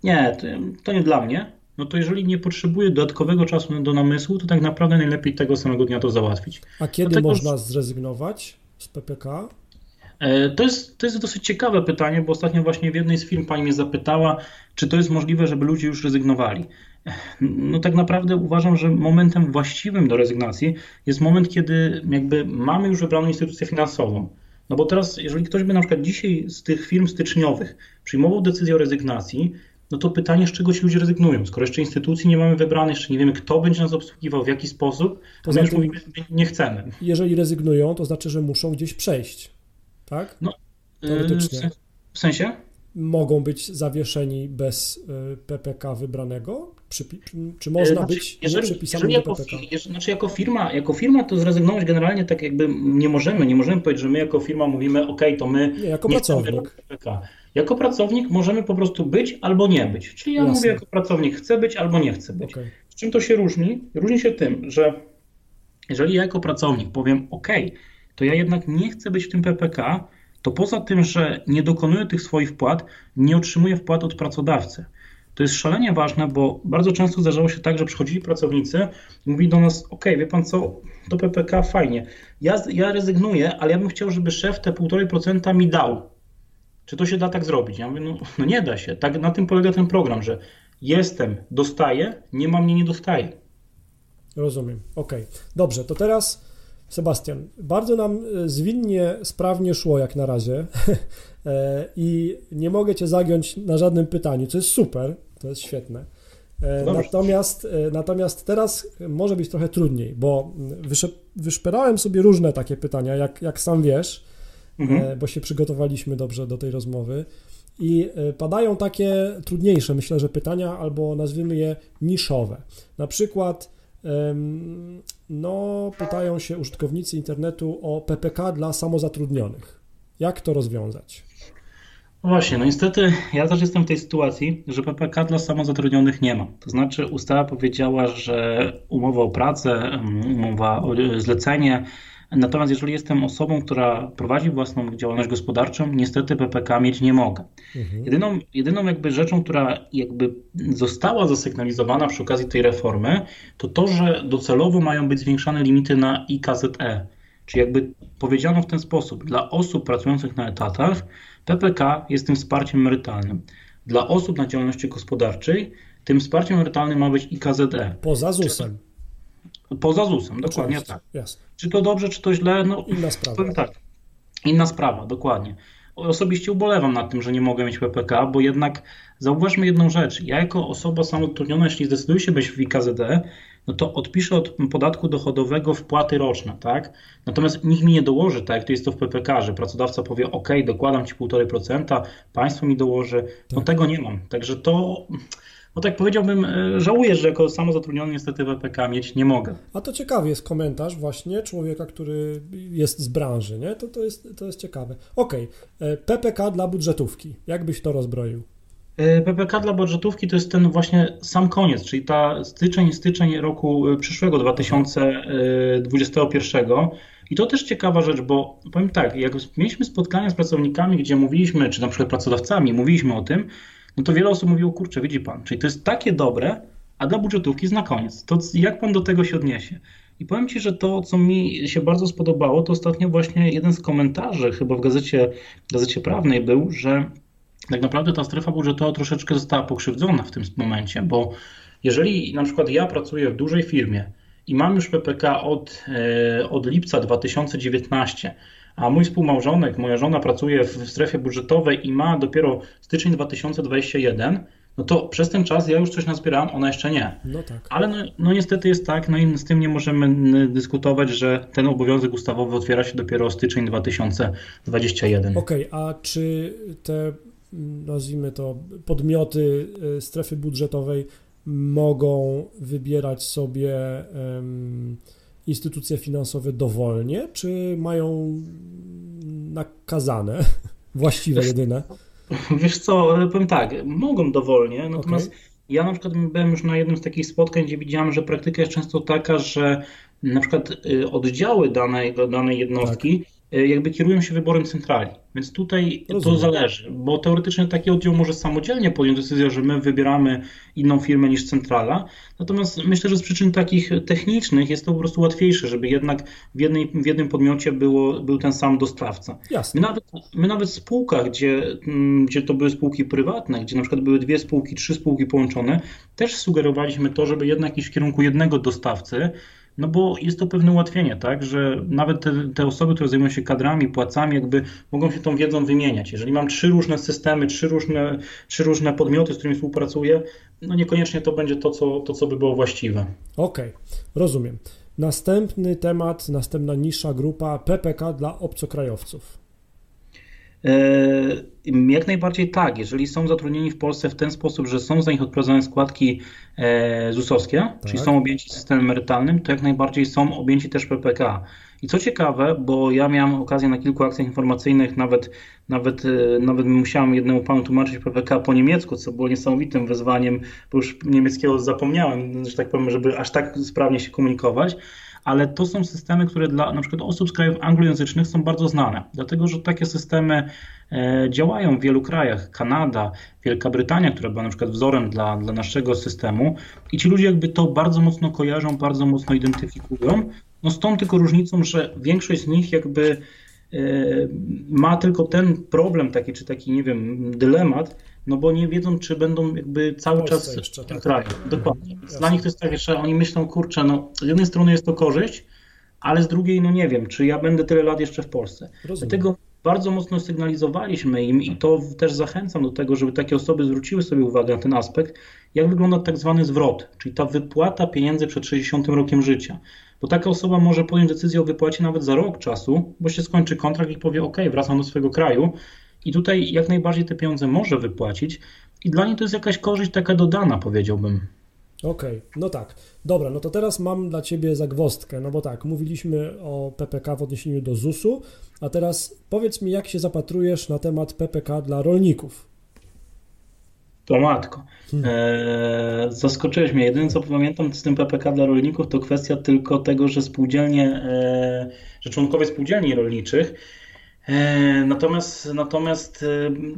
B: nie, to nie dla mnie, no to jeżeli nie potrzebuję dodatkowego czasu do namysłu, to tak naprawdę najlepiej tego samego dnia to załatwić.
A: A kiedy Dlatego, można zrezygnować z PPK?
B: E, to jest, to jest dosyć ciekawe pytanie, bo ostatnio właśnie w jednej z firm pani mnie zapytała, czy to jest możliwe, żeby ludzie już rezygnowali. No tak naprawdę uważam, że momentem właściwym do rezygnacji jest moment, kiedy jakby mamy już wybraną instytucję finansową. No bo teraz, jeżeli ktoś by na przykład dzisiaj z tych firm styczniowych przyjmował decyzję o rezygnacji, no to pytanie, z czego ci ludzie rezygnują? Skoro jeszcze instytucji nie mamy wybranej, jeszcze nie wiemy, kto będzie nas obsługiwał, w jaki sposób, to my już mówimy, nie chcemy.
A: Jeżeli rezygnują, to znaczy, że muszą gdzieś przejść, tak?
B: No, Teoretycznie. W sensie?
A: mogą być zawieszeni bez e, PPK wybranego? Czy można znaczy, być jeżeli, jeżeli PPK?
B: Jeżeli, znaczy jako firma, jako firma to zrezygnować generalnie tak jakby nie możemy. Nie możemy powiedzieć, że my jako firma mówimy, ok, to my
A: nie, jako nie pracownik.
B: PPK. Jako pracownik możemy po prostu być albo nie być. Czyli ja Jasne. mówię jako pracownik chcę być albo nie chcę być. Okay. Z czym to się różni? Różni się tym, że jeżeli ja jako pracownik powiem, ok, to ja jednak nie chcę być w tym PPK, to poza tym, że nie dokonuje tych swoich wpłat, nie otrzymuje wpłat od pracodawcy. To jest szalenie ważne, bo bardzo często zdarzało się tak, że przychodzili pracownicy i mówili do nas: OK, wie pan co, to PPK fajnie. Ja, ja rezygnuję, ale ja bym chciał, żeby szef te 1,5% mi dał. Czy to się da tak zrobić? Ja mówię: no, no nie da się. Tak na tym polega ten program, że jestem, dostaję, nie mam, mnie nie dostaję.
A: Rozumiem. OK. Dobrze, to teraz Sebastian, bardzo nam e, zwinnie, sprawnie szło jak na razie e, i nie mogę Cię zagiąć na żadnym pytaniu, co jest super, to jest świetne. E, natomiast, natomiast teraz może być trochę trudniej, bo wyszperałem sobie różne takie pytania, jak, jak sam wiesz, mhm. bo się przygotowaliśmy dobrze do tej rozmowy. I padają takie trudniejsze, myślę, że pytania, albo nazwijmy je niszowe. Na przykład, no, pytają się użytkownicy internetu o PPK dla samozatrudnionych. Jak to rozwiązać?
B: No właśnie, no niestety ja też jestem w tej sytuacji, że PPK dla samozatrudnionych nie ma. To znaczy ustawa powiedziała, że umowa o pracę, umowa o zlecenie Natomiast jeżeli jestem osobą, która prowadzi własną działalność gospodarczą, niestety PPK mieć nie mogę. Mhm. Jedyną, jedyną jakby rzeczą, która jakby została zasygnalizowana przy okazji tej reformy, to to, że docelowo mają być zwiększane limity na IKZE. Czyli jakby powiedziano w ten sposób, dla osób pracujących na etatach PPK jest tym wsparciem emerytalnym. Dla osób na działalności gospodarczej tym wsparciem emerytalnym ma być IKZE.
A: Poza ZUS-em.
B: Poza ZUS-em, dokładnie Oczywiście, tak. Jasne. Czy to dobrze, czy to źle? No,
A: inna sprawa.
B: Tak. Inna sprawa, dokładnie. Osobiście ubolewam nad tym, że nie mogę mieć PPK, bo jednak zauważmy jedną rzecz. Ja jako osoba samotrudniona, jeśli zdecyduję się być w IKZD, no to odpiszę od podatku dochodowego wpłaty roczne, tak? Natomiast nikt mi nie dołoży, tak jak to jest to w PPK, że pracodawca powie, ok, dokładam ci 1,5%, państwo mi dołoży. No tak. Tego nie mam. Także to no tak powiedziałbym, e, żałuję, że jako samozatrudniony niestety WPK mieć nie mogę.
A: A to ciekawy jest komentarz właśnie człowieka, który jest z branży, nie? To, to, jest, to jest ciekawe. Okej, okay. E, PPK dla budżetówki. Jak byś to rozbroił?
B: E, PPK dla budżetówki to jest ten właśnie sam koniec, czyli ta styczeń, styczeń roku przyszłego 2021. I to też ciekawa rzecz, bo powiem tak, jak mieliśmy spotkania z pracownikami, gdzie mówiliśmy, czy na przykład pracodawcami, mówiliśmy o tym, no to wiele osób mówiło, kurczę, widzi pan, czyli to jest takie dobre, a dla budżetówki jest na koniec. To jak pan do tego się odniesie? I powiem Ci, że to, co mi się bardzo spodobało, to ostatnio właśnie jeden z komentarzy, chyba w gazecie, gazecie prawnej był, że tak naprawdę ta strefa budżetowa troszeczkę została pokrzywdzona w tym momencie, bo jeżeli na przykład ja pracuję w dużej firmie i mam już PPK od, e, od lipca 2019, a mój współmałżonek, moja żona pracuje w strefie budżetowej i ma dopiero styczeń 2021, no to przez ten czas ja już coś nazbierałam, ona jeszcze nie.
A: No tak.
B: Ale no, no, niestety jest tak, no i z tym nie możemy dyskutować, że ten obowiązek ustawowy otwiera się dopiero styczeń 2021.
A: Okej, okay, a czy te, nazwijmy to, podmioty y, strefy budżetowej mogą wybierać sobie instytucje finansowe dowolnie, czy mają nakazane, właściwe jedyne?
B: Wiesz co, powiem tak, mogą dowolnie, natomiast okay. ja na przykład byłem już na jednym z takich spotkań, gdzie widziałem, że praktyka jest często taka, że na przykład y, oddziały danej, danej jednostki tak jakby kierują się wyborem centrali. Więc tutaj Rozumiem. to zależy, bo teoretycznie taki oddział może samodzielnie podjąć decyzję, że my wybieramy inną firmę niż centrala. Natomiast myślę, że z przyczyn takich technicznych jest to po prostu łatwiejsze, żeby jednak w, jednej, w jednym podmiocie było, był ten sam dostawca.
A: Jasne.
B: My nawet, my nawet w spółkach, gdzie, mm, gdzie to były spółki prywatne, gdzie na przykład były dwie spółki, trzy spółki połączone, też sugerowaliśmy to, żeby jednak iść w kierunku jednego dostawcy, no bo jest to pewne ułatwienie, tak, że nawet te, te, osoby, które zajmują się kadrami, płacami, jakby mogą się tą wiedzą wymieniać. Jeżeli mam trzy różne systemy, trzy różne, trzy różne podmioty, z którymi współpracuję, no niekoniecznie to będzie to, co, to, co by było właściwe.
A: Okej, okay, rozumiem. Następny temat, następna niższa grupa PPK dla obcokrajowców.
B: E, jak najbardziej tak. Jeżeli są zatrudnieni w Polsce w ten sposób, że są za nich odprowadzane składki e, ZUS-owskie, tak. czyli są objęci systemem emerytalnym, to jak najbardziej są objęci też PPK. I co ciekawe, bo ja miałem okazję na kilku akcjach informacyjnych, nawet, nawet, e, nawet musiałem jednemu panu tłumaczyć PPK po niemiecku, co było niesamowitym wyzwaniem, bo już niemieckiego zapomniałem, że tak powiem, żeby aż tak sprawnie się komunikować ale to są systemy, które dla na przykład osób z krajów anglojęzycznych są bardzo znane, dlatego że takie systemy e, działają w wielu krajach. Kanada, Wielka Brytania, która była na przykład wzorem dla, dla naszego systemu i ci ludzie jakby to bardzo mocno kojarzą, bardzo mocno identyfikują. No z tą tylko różnicą, że większość z nich jakby e, ma tylko ten problem taki, czy taki, nie wiem, dylemat, no bo nie wiedzą, czy będą jakby cały czas jeszcze, w tym tak. kraju. Dokładnie. Mhm, Dla nich to jest tak, że oni myślą, kurczę, no z jednej strony jest to korzyść, ale z drugiej, no nie wiem, czy ja będę tyle lat jeszcze w Polsce. Rozumiem. Dlatego bardzo mocno sygnalizowaliśmy im i to też zachęcam do tego, żeby takie osoby zwróciły sobie uwagę na ten aspekt, jak wygląda tak zwany zwrot, czyli ta wypłata pieniędzy przed 60 rokiem życia. Bo taka osoba może podjąć decyzję o wypłacie nawet za rok czasu, bo się skończy kontrakt i powie: OK, wracam do swojego kraju, i tutaj jak najbardziej te pieniądze może wypłacić i dla niej to jest jakaś korzyść taka dodana, powiedziałbym.
A: Okej, okay, no tak. Dobra, no to teraz mam dla Ciebie zagwostkę, no bo tak, mówiliśmy o PPK w odniesieniu do ZUS-u, a teraz powiedz mi, jak się zapatrujesz na temat PPK dla rolników?
B: To matko. Hmm. Eee, zaskoczyłeś mnie. Jedyne, co pamiętam z tym PPK dla rolników, to kwestia tylko tego, że spółdzielnie, e, że członkowie spółdzielni rolniczych E, natomiast, natomiast e,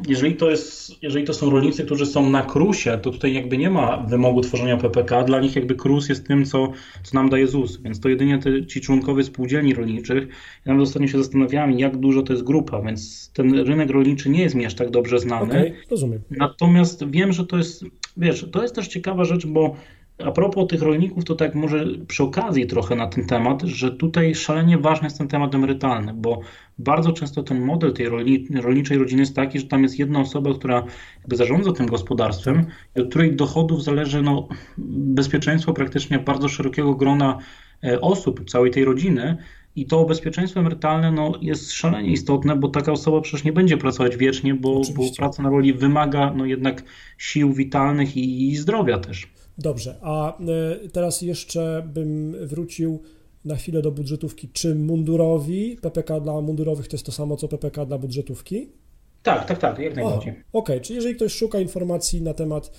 B: jeżeli to, jest, jeżeli to są rolnicy, którzy są na krusie, to tutaj jakby nie ma wymogu tworzenia PPK. Dla nich jakby krus jest tym, co, co nam daje ZUS. Więc to jedynie te, ci członkowie spółdzielni rolniczych. Ja nawet ostatnio się zastanawiałem, jak dużo to jest grupa, więc ten rynek rolniczy nie jest mi aż tak dobrze znany.
A: Okay, rozumiem.
B: Natomiast wiem, że to jest, wiesz, to jest też ciekawa rzecz, bo a propos tych rolników, to tak może przy okazji trochę na ten temat, że tutaj szalenie ważny jest ten temat emerytalny, bo bardzo często ten model tej rolniczej rodziny jest taki, że tam jest jedna osoba, która jakby zarządza tym gospodarstwem od której dochodów zależy no, bezpieczeństwo praktycznie bardzo szerokiego grona e, osób, całej tej rodziny. I to bezpieczeństwo emerytalne no, jest szalenie istotne, bo taka osoba przecież nie będzie pracować wiecznie, bo, bo praca na roli wymaga no, jednak sił witalnych i, i zdrowia też.
A: Dobrze, a e, teraz jeszcze bym wrócił na chwilę do budżetówki. Czy mundurowi, PPK dla mundurowych to jest to samo co PPK dla budżetówki?
B: Tak, tak, tak, jak najbardziej. Okej,
A: okay. czyli jeżeli ktoś szuka informacji na temat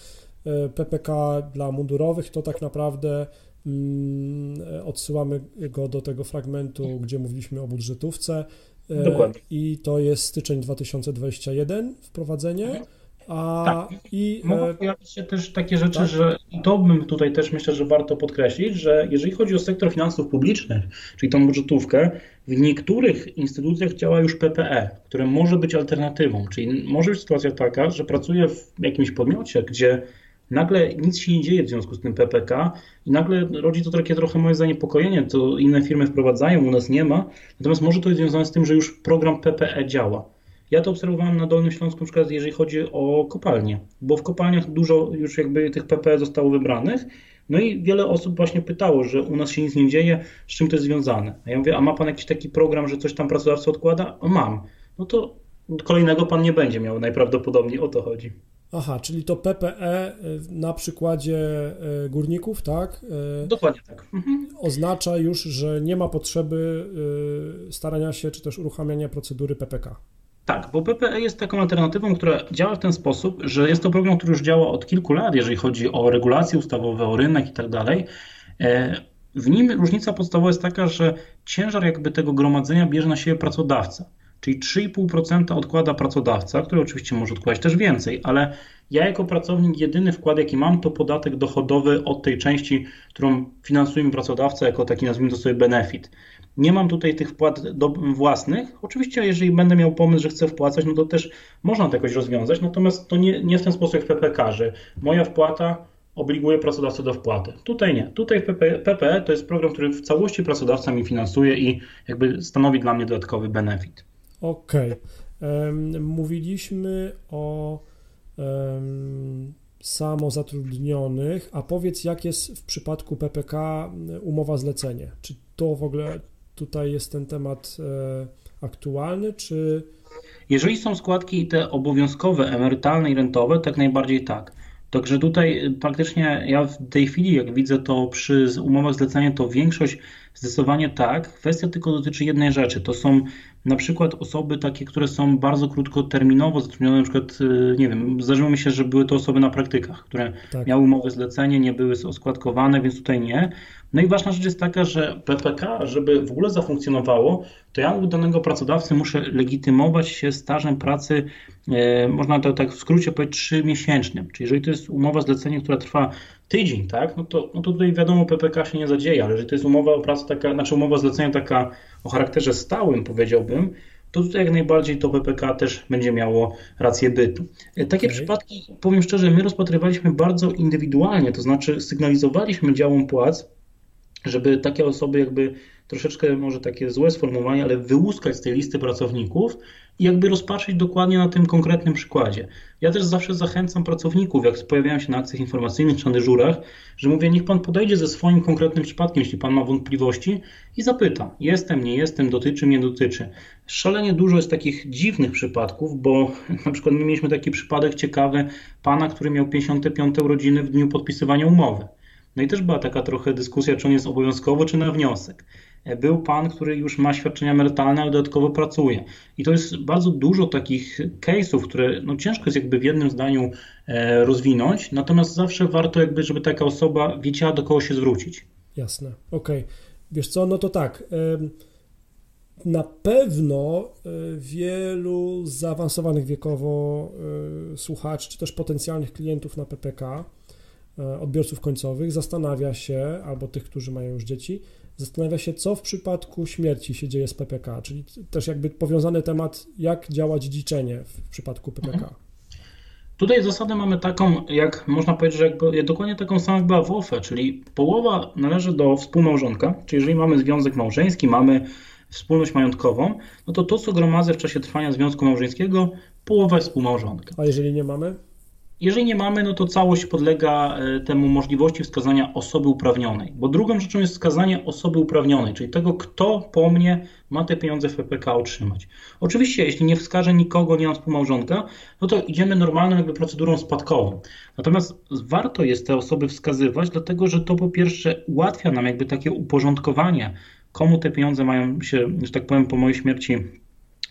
A: e, PPK dla mundurowych, to tak naprawdę mm, odsyłamy go do tego fragmentu, gdzie mówiliśmy o budżetówce.
B: E, Dokładnie.
A: I to jest styczeń 2021 wprowadzenie. Mhm. A,
B: tak. I, Mogą e, pojawić się też takie rzeczy, tak? że i to bym tutaj też myślę, że warto podkreślić, że jeżeli chodzi o sektor finansów publicznych, czyli tą budżetówkę, w niektórych instytucjach działa już PPE, które może być alternatywą, czyli może być sytuacja taka, że pracuję w jakimś podmiocie, gdzie nagle nic się nie dzieje w związku z tym PPK i nagle rodzi to takie trochę moje zaniepokojenie, to inne firmy wprowadzają, u nas nie ma, natomiast może to jest związane z tym, że już program PPE działa. Ja to obserwowałem na Dolnym Śląsku, na przykład jeżeli chodzi o kopalnie, bo w kopalniach dużo już jakby tych PPE zostało wybranych, no i wiele osób właśnie pytało, że u nas się nic nie dzieje, z czym to jest związane. A ja mówię, a ma pan jakiś taki program, że coś tam pracodawca odkłada? O, mam. No to kolejnego pan nie będzie miał, najprawdopodobniej o to chodzi.
A: Aha, czyli to PPE na przykładzie e, górników, tak?
B: E, Dokładnie tak.
A: Mhm. Oznacza już, że nie ma potrzeby starania się czy też uruchamiania procedury PPK.
B: Tak, bo PPE jest taką alternatywą, która działa w ten sposób, że jest to program, który już działa od kilku lat, jeżeli chodzi o regulacje ustawowe, o rynek i tak dalej. W nim różnica podstawowa jest taka, że ciężar jakby tego gromadzenia bierze na siebie pracodawca. Czyli 3,5% odkłada pracodawca, który oczywiście może odkładać też więcej, ale ja jako pracownik jedyny wkład jaki mam to podatek dochodowy od tej części, którą finansuje mi pracodawca jako taki nazwijmy to sobie benefit. Nie mam tutaj tych wpłat do, własnych. Oczywiście, jeżeli będę miał pomysł, że chcę wpłacać, no to też można to jakoś rozwiązać, natomiast to nie, nie w ten sposób jak w PPK, że moja wpłata obliguje pracodawcę do wpłaty. Tutaj nie. Tutaj PPE, PPE to jest program, który w całości pracodawca mi finansuje i jakby stanowi dla mnie dodatkowy benefit.
A: Okej. Okay. Mówiliśmy o um, samozatrudnionych, a powiedz, jak jest w przypadku PPK umowa zlecenie? Czy to w ogóle tutaj jest ten temat e, aktualny, czy...
B: Jeżeli są składki te obowiązkowe, emerytalne i rentowe, tak najbardziej tak. Także tutaj praktycznie ja w tej chwili, jak widzę to przy umowach zlecenia, to większość zdecydowanie tak. Kwestia tylko dotyczy jednej rzeczy. To są na przykład osoby takie, które są bardzo krótkoterminowo zatrudnione, na przykład, y, nie wiem, zdarzyło mi się, że były to osoby na praktykach, które tak. miały umowę zlecenie, nie były oskładkowane, więc tutaj nie. No i ważna rzecz jest taka, że PPK, żeby w ogóle zafunkcjonowało, to ja u danego pracodawcy muszę legitymować się stażem pracy, e, można to tak w skrócie powiedzieć, 3 miesięcznym. Czyli jeżeli to jest umowa zlecenie, która trwa tydzień, tak, no to, no to tutaj wiadomo PPK się nie zadzieje, ale jeżeli to jest umowa o pracę taka, znaczy umowa zlecenia taka o charakterze stałym powiedziałbym, to tutaj jak najbardziej to PPK też będzie miało rację bytu. E, takie okay. przypadki, powiem szczerze, my rozpatrywaliśmy bardzo indywidualnie, to znaczy sygnalizowaliśmy działom płac, żeby takie osoby jakby troszeczkę może takie złe sformułowanie, ale wyłuskać z tej listy pracowników i jakby rozpatrzyć dokładnie na tym konkretnym przykładzie. Ja też zawsze zachęcam pracowników, jak pojawiają się na akcjach informacyjnych czy na dyżurach, że mówię, niech pan podejdzie ze swoim konkretnym przypadkiem, jeśli pan ma wątpliwości i zapyta, jestem, nie jestem, dotyczy, nie dotyczy. Szalenie dużo jest takich dziwnych przypadków, bo na przykład my mieliśmy taki przypadek ciekawy pana, który miał 55 urodziny w dniu podpisywania umowy. No i też była taka trochę dyskusja, czy on jest obowiązkowo, czy na wniosek. Był pan, który już ma świadczenia emerytalne, ale dodatkowo pracuje. I to jest bardzo dużo takich case'ów, które no ciężko jest jakby w jednym zdaniu e, rozwinąć, natomiast zawsze warto jakby, żeby taka osoba wiedziała, do kogo się zwrócić.
A: Jasne, okej. Okay. Wiesz co, no to tak. Na pewno e, wielu zaawansowanych wiekowo e, słuchaczy, czy też potencjalnych klientów na PPK, odbiorców końcowych, zastanawia się, albo tych, którzy mają już dzieci, zastanawia się, co w przypadku śmierci się dzieje z PPK, czyli też jakby powiązany temat, jak działa dziedziczenie w przypadku PPK. Mhm.
B: Tutaj zasadę mamy taką, jak można powiedzieć, że jakby, dokładnie taką samą jak była w OFE, czyli połowa należy do współmałżonka, czyli jeżeli mamy związek małżeński, mamy wspólność majątkową, no to to, co gromadzę w czasie trwania związku małżeńskiego, połowa jest współmałżonka.
A: A jeżeli nie mamy?
B: Jeżeli nie mamy, no to całość podlega e, temu możliwości wskazania osoby uprawnionej. Bo drugą rzeczą jest wskazanie osoby uprawnionej, czyli tego, kto po mnie ma te pieniądze w PPK otrzymać. Oczywiście, jeśli nie wskaże nikogo, nie mam współmałżonka, no to idziemy normalną jakby procedurą spadkową. Natomiast warto jest te osoby wskazywać, dlatego że to po pierwsze ułatwia nam jakby takie uporządkowanie, komu te pieniądze mają się, że tak powiem, po mojej śmierci,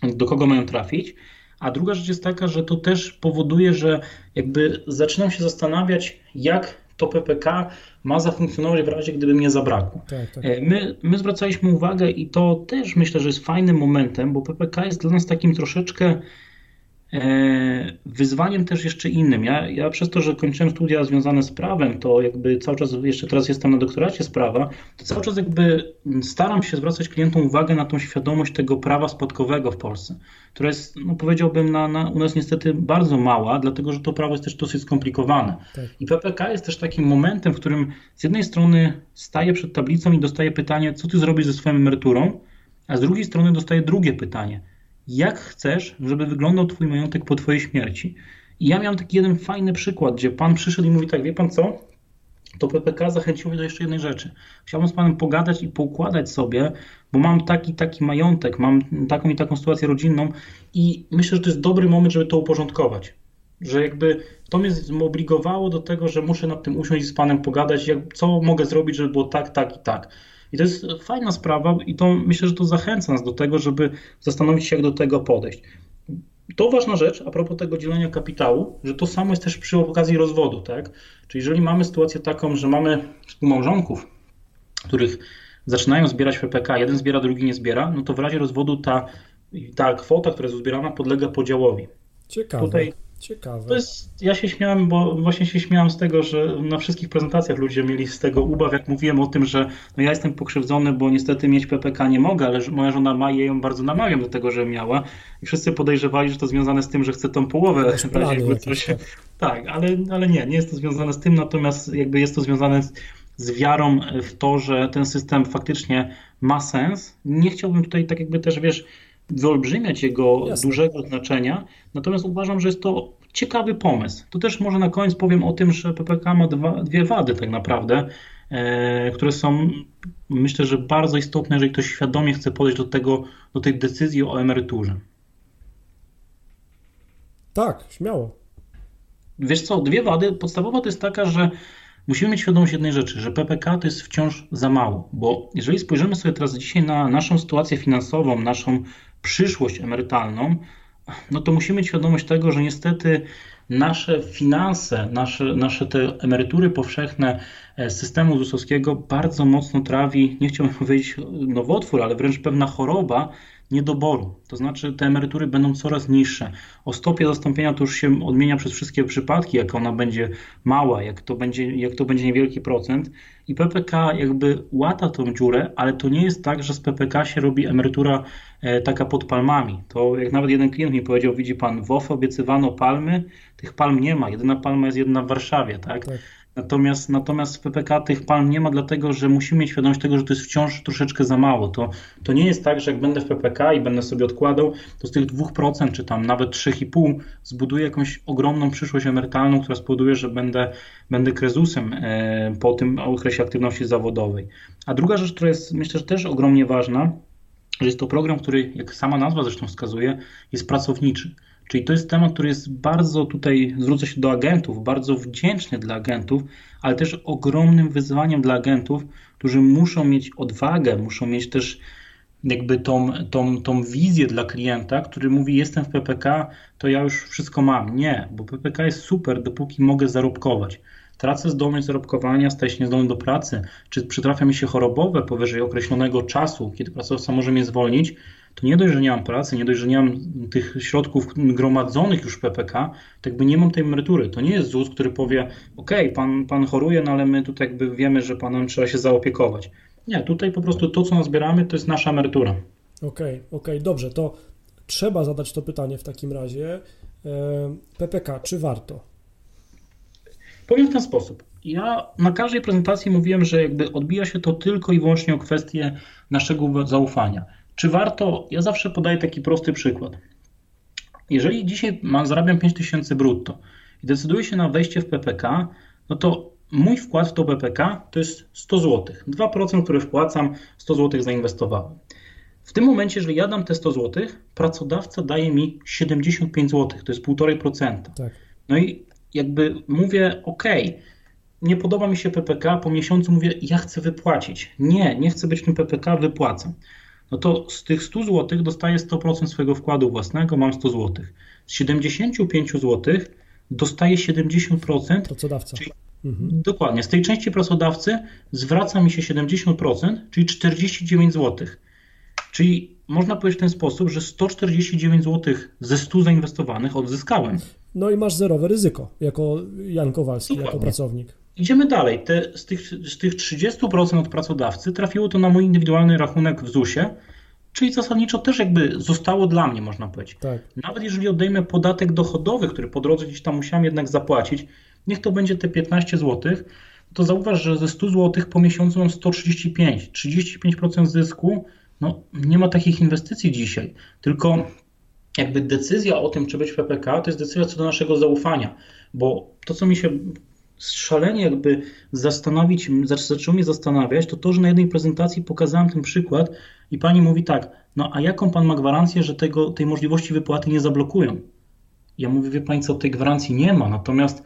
B: do kogo mają trafić. A druga rzecz jest taka, że to też powoduje, że jakby zaczynam się zastanawiać, jak to PPK ma zafunkcjonować w razie, gdyby mnie zabrakło. Tak, tak. E, my, my zwracaliśmy uwagę i to też myślę, że jest fajnym momentem, bo PPK jest dla nas takim troszeczkę wyzwaniem też jeszcze innym. Ja, ja przez to, że kończyłem studia związane z prawem, to jakby cały czas, jeszcze teraz jestem na doktoracie z prawa, to cały czas jakby staram się zwracać klientom uwagę na tą świadomość tego prawa spadkowego w Polsce, która jest, no powiedziałbym, na, na, u nas niestety bardzo mała, dlatego że to prawo jest też dosyć skomplikowane. Tak. I PPK jest też takim momentem, w którym z jednej strony staję przed tablicą i dostaję pytanie, co ty zrobisz ze swoją emeryturą, a z drugiej strony dostaję drugie pytanie – jak chcesz, żeby wyglądał Twój majątek po Twojej śmierci. I ja miałem taki jeden fajny przykład, gdzie pan przyszedł i mówi tak, wie pan co? To PPK zachęciło mnie do jeszcze jednej rzeczy. Chciałbym z panem pogadać i poukładać sobie, bo mam taki, taki majątek, mam taką i taką sytuację rodzinną i myślę, że to jest dobry moment, żeby to uporządkować. Że jakby to mnie zobligowało do tego, że muszę nad tym usiąść i z panem pogadać, jak, co mogę zrobić, żeby było tak, tak i tak. I to jest fajna sprawa i to myślę, że to zachęca nas do tego, żeby zastanowić się, jak do tego podejść. To ważna rzecz a propos tego dzielenia kapitału, że to samo jest też przy okazji rozwodu, tak? Czyli jeżeli mamy sytuację taką, że mamy współmałżonków, których zaczynają zbierać PPK, jeden zbiera, drugi nie zbiera, no to w razie rozwodu ta, ta kwota, która jest uzbierana, podlega podziałowi.
A: Ciekawe. Tutaj Ciekawe.
B: To jest, ja się śmiałem, bo właśnie się śmiałem z tego, że na wszystkich prezentacjach ludzie mieli z tego ubaw, jak mówiłem o tym, że no ja jestem pokrzywdzony, bo niestety mieć PPK nie mogę, ale moja żona ma i ja ją bardzo namawiam do tego, że miała. I wszyscy podejrzewali, że to związane z tym, że chce tą połowę.
A: Plany coś,
B: tak, tak ale, ale nie, nie jest to związane z tym, natomiast jakby jest to związane z, z wiarą w to, że ten system faktycznie ma sens. Nie chciałbym tutaj tak jakby też, wiesz, wyolbrzymiać jego Jasne. dużego znaczenia, natomiast uważam, że jest to ciekawy pomysł. To też może na koniec powiem o tym, że PPK ma dwa, dwie wady tak naprawdę, e, które są myślę, że bardzo istotne, jeżeli ktoś świadomie chce podejść do tego, do tej decyzji o emeryturze.
A: Tak, śmiało.
B: Wiesz co, dwie wady. Podstawowa to jest taka, że musimy mieć świadomość jednej rzeczy, że PPK to jest wciąż za mało, bo jeżeli spojrzymy sobie teraz dzisiaj na naszą sytuację finansową, naszą przyszłość emerytalną, no to musimy mieć świadomość tego, że niestety nasze finanse, nasze, nasze te emerytury powszechne e, systemu ZUS-owskiego bardzo mocno trawi, nie chciałbym powiedzieć nowotwór, ale wręcz pewna choroba, niedoboru. To znaczy te emerytury będą coraz niższe. O stopie zastąpienia to już się odmienia przez wszystkie przypadki, jak ona będzie mała, jak to będzie, jak to będzie niewielki procent. I PPK jakby łata tą dziurę, ale to nie jest tak, że z PPK się robi emerytura e, taka pod palmami. To jak nawet jeden klient mi powiedział, widzi pan, w OFE obiecywano palmy, tych palm nie ma. Jedyna palma jest jedna w Warszawie, tak? tak. Natomiast, natomiast w PPK tych palm nie ma, dlatego że musimy mieć świadomość tego, że to jest wciąż troszeczkę za mało. To, to nie jest tak, że jak będę w PPK i będę sobie odkładał, to z tych 2% czy tam nawet 3,5% zbuduję jakąś ogromną przyszłość emerytalną, która spowoduje, że będę, będę krezusem e, po tym okresie aktywności zawodowej. A druga rzecz, która jest myślę, że też ogromnie ważna, że jest to program, który, jak sama nazwa zresztą wskazuje, jest pracowniczy. Czyli to jest temat, który jest bardzo tutaj, zwrócę się do agentów, bardzo wdzięczny dla agentów, ale też ogromnym wyzwaniem dla agentów, którzy muszą mieć odwagę, muszą mieć też jakby tą, tą, tą wizję dla klienta, który mówi: Jestem w PPK, to ja już wszystko mam. Nie, bo PPK jest super, dopóki mogę zarobkować. Tracę zdolność zarobkowania, staję się niezdolny do pracy, czy przytrafia mi się chorobowe powyżej określonego czasu, kiedy pracodawca może mnie zwolnić, to nie dość, że nie mam pracy, nie dość, że nie mam tych środków gromadzonych już w PPK, to jakby nie mam tej emerytury. To nie jest ZUS, który powie, ok, pan, pan choruje, no ale my tutaj jakby wiemy, że panem trzeba się zaopiekować. Nie, tutaj po prostu to, co nazbieramy, to jest nasza emerytura.
A: Okej, okay, okej, okay, dobrze, to trzeba zadać to pytanie w takim razie. E, PPK, czy warto?
B: Powiem w ten sposób. Ja na każdej prezentacji mówiłem, że jakby odbija się to tylko i wyłącznie o kwestię naszego zaufania. Czy warto? Ja zawsze podaję taki prosty przykład. Jeżeli dzisiaj mam, zarabiam 5000 brutto i decyduję się na wejście w PPK, no to mój wkład w to PPK to jest 100 zł. 2%, które wpłacam, 100 zł zainwestowałem. W tym momencie, jeżeli ja dam te 100 zł, pracodawca daje mi 75 zł, to jest 1,5%. Tak. No i jakby mówię, OK, nie podoba mi się PPK, po miesiącu mówię, ja chcę wypłacić. Nie, nie chcę być w tym PPK, wypłacam no to z tych 100 zł dostaję 100% swojego wkładu własnego, mam 100 zł. Z 75 zł dostaję 70%.
A: Pracodawca.
B: Czyli, mhm. Dokładnie. Z tej części pracodawcy zwraca mi się 70%, czyli 49 zł. Czyli można powiedzieć w ten sposób, że 149 zł ze 100 zainwestowanych odzyskałem.
A: No i masz zerowe ryzyko jako Jan Kowalski, Dokładnie. jako pracownik.
B: Idziemy dalej. Te, z, tych, z tych 30% od pracodawcy trafiło to na mój indywidualny rachunek w ZUS-ie, czyli zasadniczo też jakby zostało dla mnie, można powiedzieć. Tak. Nawet jeżeli odejmę podatek dochodowy, który po drodze gdzieś tam musiałem jednak zapłacić, niech to będzie te 15 zł, to zauważ, że ze 100 zł po miesiącu mam 135, 35% zysku. No, nie ma takich inwestycji dzisiaj, tylko jakby decyzja o tym, czy być PPK, to jest decyzja co do naszego zaufania, bo to, co mi się szalenie jakby zastanowić, zaczęło mnie zastanawiać, to to, że na jednej prezentacji pokazałem ten przykład i pani mówi tak, no a jaką pan ma gwarancję, że tego, tej możliwości wypłaty nie zablokują? Ja mówię, wie pani co, tej gwarancji nie ma, natomiast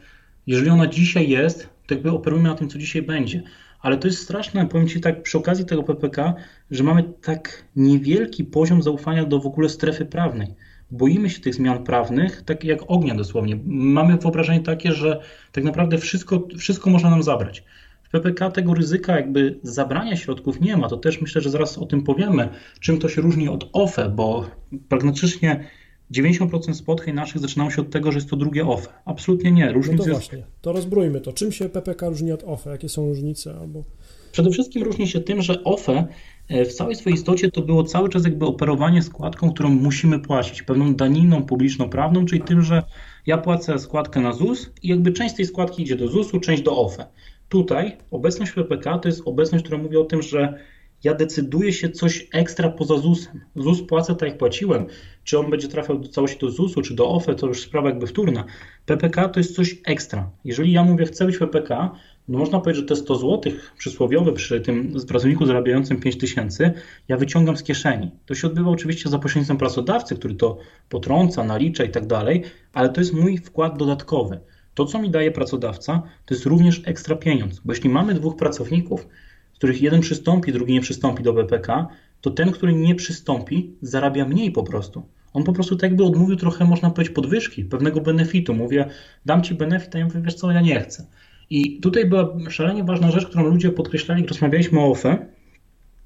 B: jeżeli ona dzisiaj jest, to jakby operujemy na tym, co dzisiaj będzie. Ale to jest straszne, powiem Ci tak przy okazji tego PPK, że mamy tak niewielki poziom zaufania do w ogóle strefy prawnej boimy się tych zmian prawnych, tak jak ognia dosłownie. Mamy wyobrażenie takie, że tak naprawdę wszystko, wszystko można nam zabrać. W PPK tego ryzyka jakby zabrania środków nie ma. To też myślę, że zaraz o tym powiemy, czym to się różni od OFE, bo praktycznie 90% spotkań naszych zaczynało się od tego, że jest to drugie OFE. Absolutnie nie.
A: Różnica no to właśnie, to rozbrójmy to. Czym się PPK różni od OFE? Jakie są różnice? Albo...
B: Przede wszystkim różni się tym, że OFE w całej swojej istocie to było cały czas jakby operowanie składką, którą musimy płacić, pewną daniną publiczno-prawną, czyli tym, że ja płacę składkę na ZUS i jakby część tej składki idzie do ZUS-u, część do OFE. Tutaj obecność PPK to jest obecność, która mówi o tym, że ja decyduję się coś ekstra poza ZUS-em. ZUS płacę tak jak płaciłem. Czy on będzie trafiał do całości do ZUS-u, czy do OFE, to już sprawa jakby wtórna. PPK to jest coś ekstra. Jeżeli ja mówię, chcę być PPK, no można powiedzieć, że te 100 zł przysłowiowe przy tym pracowniku zarabiającym 5 tysięcy ja wyciągam z kieszeni. To się odbywa oczywiście za pośrednictwem pracodawcy, który to potrąca, nalicza i tak dalej, ale to jest mój wkład dodatkowy. To, co mi daje pracodawca, to jest również ekstra pieniądz, bo jeśli mamy dwóch pracowników, z których jeden przystąpi, drugi nie przystąpi do BPK, to ten, który nie przystąpi, zarabia mniej po prostu. On po prostu tak jakby odmówił trochę, można powiedzieć, podwyżki, pewnego benefitu. Mówię, dam ci benefit, a ja mówię, wiesz co, ja nie chcę. I tutaj była szalenie ważna rzecz, którą ludzie podkreślali, jak rozmawialiśmy o OFE,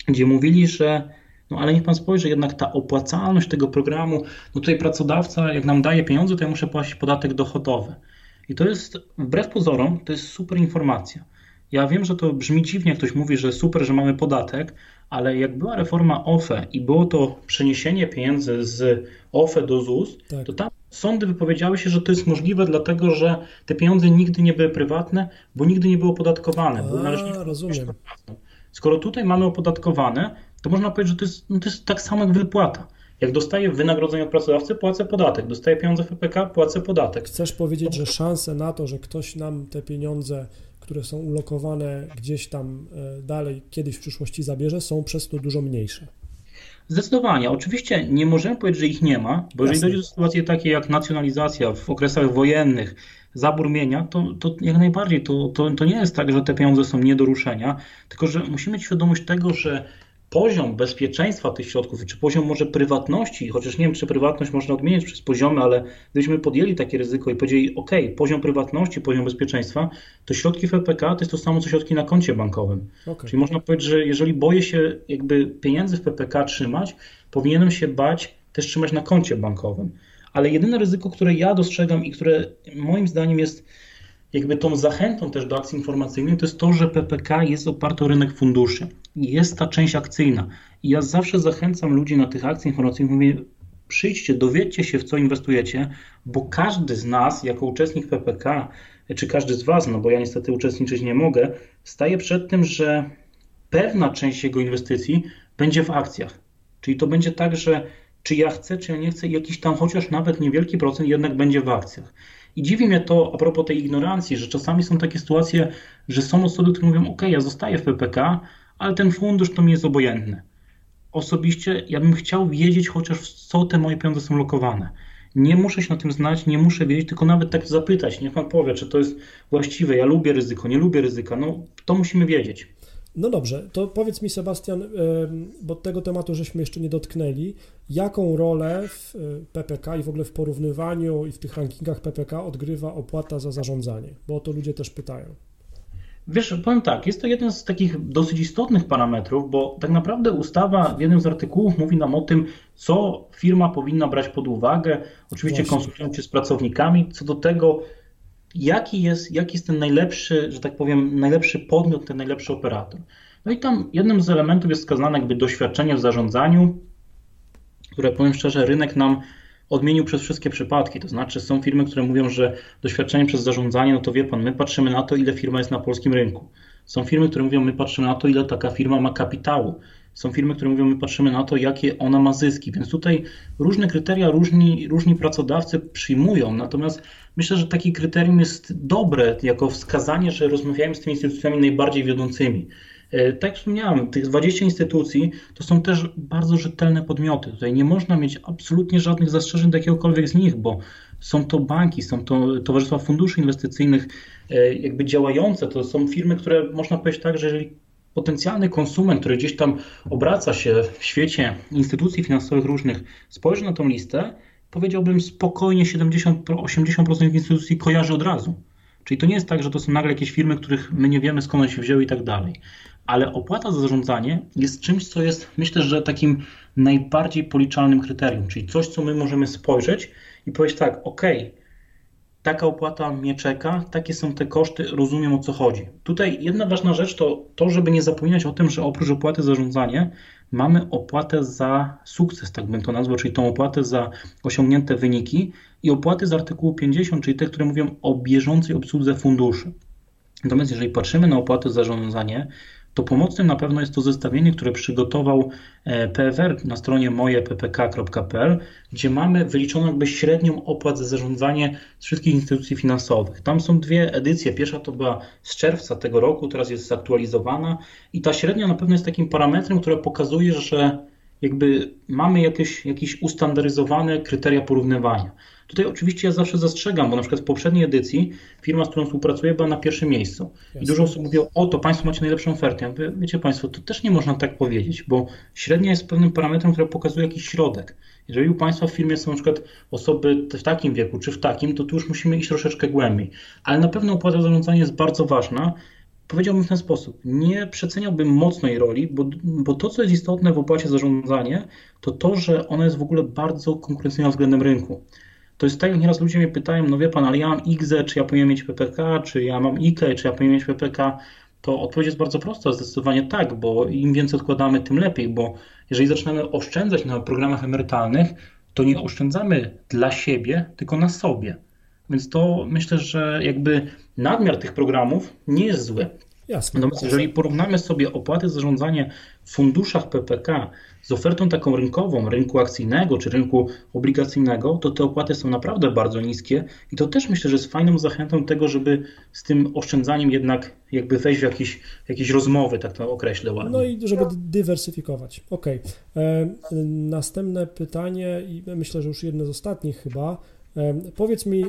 B: gdzie mówili, że no ale niech pan spojrzy, jednak ta opłacalność tego programu, no tutaj pracodawca, jak nam daje pieniądze, to ja muszę płacić podatek dochodowy. I to jest, wbrew pozorom, to jest super informacja. Ja wiem, że to brzmi dziwnie, jak ktoś mówi, że super, że mamy podatek, ale jak była reforma OFE i było to przeniesienie pieniędzy z OFE do ZUS, tak. to tam sądy wypowiedziały się, że to jest możliwe, dlatego że te pieniądze nigdy nie były prywatne, bo nigdy nie były opodatkowane.
A: A, rozumiem.
B: Skoro tutaj mamy opodatkowane, to można powiedzieć, że to jest, no to jest tak samo jak wypłata. Jak dostaję wynagrodzenie od pracodawcy, płacę podatek. Dostaję pieniądze w PPK, płacę podatek.
A: Chcesz powiedzieć, że szanse na to, że ktoś nam te pieniądze które są ulokowane gdzieś tam e, dalej, kiedyś w przyszłości zabierze, są przez to dużo mniejsze.
B: Zdecydowanie. Oczywiście nie możemy powiedzieć, że ich nie ma, bo jeżeli dojdzie do sytuacji takiej jak nacjonalizacja w okresach wojennych, zabór mienia, to, to jak najbardziej to, to, to nie jest tak, że te pieniądze są nie do ruszenia, tylko że musimy mieć świadomość tego, że poziom bezpieczeństwa tych środków, czy poziom może prywatności, chociaż nie wiem, czy prywatność można odmienić przez poziomy, ale gdybyśmy podjęli takie ryzyko i powiedzieli, OK, poziom prywatności, poziom bezpieczeństwa, to środki w PPK to jest to samo, co środki na koncie bankowym. Okay. Czyli można powiedzieć, że jeżeli boję się jakby pieniędzy w PPK trzymać, powinienem się bać też trzymać na koncie bankowym. Ale jedyne ryzyko, które ja dostrzegam i które moim zdaniem jest jakby tą zachętą też do akcji informacyjnej, to jest to, że PPK jest oparty o rynek funduszy. Jest ta część akcyjna. I ja zawsze zachęcam ludzi na tych akcjach informacyjnych, mówię, przyjdźcie, dowiedzcie się, w co inwestujecie, bo każdy z nas, jako uczestnik PPK, czy każdy z Was, no bo ja niestety uczestniczyć nie mogę, staje przed tym, że pewna część jego inwestycji będzie w akcjach. Czyli to będzie tak, że czy ja chcę, czy ja nie chcę, jakiś tam chociaż nawet niewielki procent jednak będzie w akcjach. I dziwi mnie to a propos tej ignorancji, że czasami są takie sytuacje, że są osoby, które mówią: OK, ja zostaję w PPK, ale ten fundusz to mi jest obojętny. Osobiście ja bym chciał wiedzieć chociaż w co te moje pieniądze są lokowane. Nie muszę się na tym znać, nie muszę wiedzieć, tylko nawet tak zapytać. Niech pan powie, czy to jest właściwe. Ja lubię ryzyko, nie lubię ryzyka. No to musimy wiedzieć.
A: No dobrze, to powiedz mi Sebastian, bo tego tematu żeśmy jeszcze nie dotknęli, jaką rolę w e, PPK i w ogóle w porównywaniu i w tych rankingach PPK odgrywa opłata za zarządzanie, bo o to ludzie też pytają.
B: Wiesz, powiem tak, jest to jeden z takich dosyć istotnych parametrów, bo tak naprawdę ustawa w jednym z artykułów mówi nam o tym, co firma powinna brać pod uwagę, oczywiście konsultując się z pracownikami, co do tego, jaki jest, jaki jest ten najlepszy, że tak powiem, najlepszy podmiot, ten najlepszy operator. No i tam jednym z elementów jest wskazane jakby doświadczenie w zarządzaniu, które powiem szczerze, rynek nam odmienił przez wszystkie przypadki. To znaczy są firmy, które mówią, że doświadczenie przez zarządzanie, no to wie pan, my patrzymy na to, ile firma jest na polskim rynku. Są firmy, które mówią, my patrzymy na to, ile taka firma ma kapitału. Są firmy, które mówią, my patrzymy na to, jakie ona ma zyski. Więc tutaj różne kryteria różni, różni pracodawcy przyjmują. Natomiast myślę, że taki kryterium jest dobre jako wskazanie, że rozmawiamy z tymi instytucjami najbardziej wiodącymi. E, tak jak wspomniałem, tych 20 instytucji to są też bardzo rzetelne podmioty. Tutaj nie można mieć absolutnie żadnych zastrzeżeń do jakiegokolwiek z nich, bo są to banki, są to towarzystwa funduszy inwestycyjnych, e, jakby działające. To są firmy, które można powiedzieć tak, że jeżeli potencjalny konsument, który gdzieś tam obraca się w świecie instytucji finansowych różnych, spojrzy na tą listę, powiedziałbym spokojnie 70-80% instytucji kojarzy od razu. Czyli to nie jest tak, że to są nagle jakieś firmy, których my nie wiemy skąd one się wzięły i tak dalej. Ale opłata za zarządzanie jest czymś, co jest myślę, że takim najbardziej policzalnym kryterium, czyli coś, co my możemy spojrzeć i powiedzieć tak, ok, taka opłata mnie czeka, takie są te koszty, rozumiem o co chodzi. Tutaj jedna ważna rzecz to to, żeby nie zapominać o tym, że oprócz opłaty za zarządzanie mamy opłatę za sukces, tak bym to nazwał, czyli tą opłatę za osiągnięte wyniki i opłaty z artykułu 50, czyli te, które mówią o bieżącej obsłudze funduszy. Natomiast jeżeli patrzymy na opłatę za zarządzanie, to pomocnym na pewno jest to zestawienie, które przygotował e, PFR na stronie mojeppk.pl, gdzie mamy wyliczoną jakby średnią opłat za zarządzanie z wszystkich instytucji finansowych. Tam są dwie edycje. Pierwsza to była z czerwca tego roku, teraz jest zaktualizowana i ta średnia na pewno jest takim parametrem, który pokazuje, że jakby mamy jakieś, jakieś ustandaryzowane kryteria porównywania. Tutaj oczywiście ja zawsze zastrzegam, bo na przykład w poprzedniej edycji firma, z którą współpracuję, była na pierwszym miejscu. I dużo osób mówiło, o to Państwo macie najlepszą ofertę. Ja mówię, wiecie Państwo, to też nie można tak powiedzieć, bo średnia jest pewnym parametrem, który pokazuje jakiś środek. Jeżeli u Państwa w firmie są na przykład osoby w takim wieku czy w takim, to tu już musimy iść troszeczkę głębiej. Ale na pewno opłata zarządzania jest bardzo ważna. Powiedziałbym w ten sposób, nie przeceniałbym mocno jej roli, bo, bo to, co jest istotne w opłacie zarządzanie, to to, że ona jest w ogóle bardzo konkurencyjna względem rynku. To jest tak, jak nieraz ludzie mnie pytają, no wie pan, ale ja mam IGZE, czy ja powinienem mieć PPK, czy ja mam IKE, czy ja powinienem mieć PPK, to odpowiedź jest bardzo prosta, zdecydowanie tak, bo im więcej odkładamy, tym lepiej, bo jeżeli zaczynamy oszczędzać na programach emerytalnych, to nie oszczędzamy dla siebie, tylko na sobie. Więc to myślę, że jakby nadmiar tych programów nie jest zły. Jasne. Natomiast jeżeli porównamy sobie opłaty za zarządzanie w funduszach PPK z ofertą taką rynkową, rynku akcyjnego czy rynku obligacyjnego, to te opłaty są naprawdę bardzo niskie i to też myślę, że jest fajną zachętą tego, żeby z tym oszczędzaniem jednak jakby wejść w jakieś, jakieś rozmowy, tak to określę ładnie.
A: No i żeby dywersyfikować. Okej. Okay. E, następne pytanie i myślę, że już jedno z ostatnich chyba. E, powiedz mi,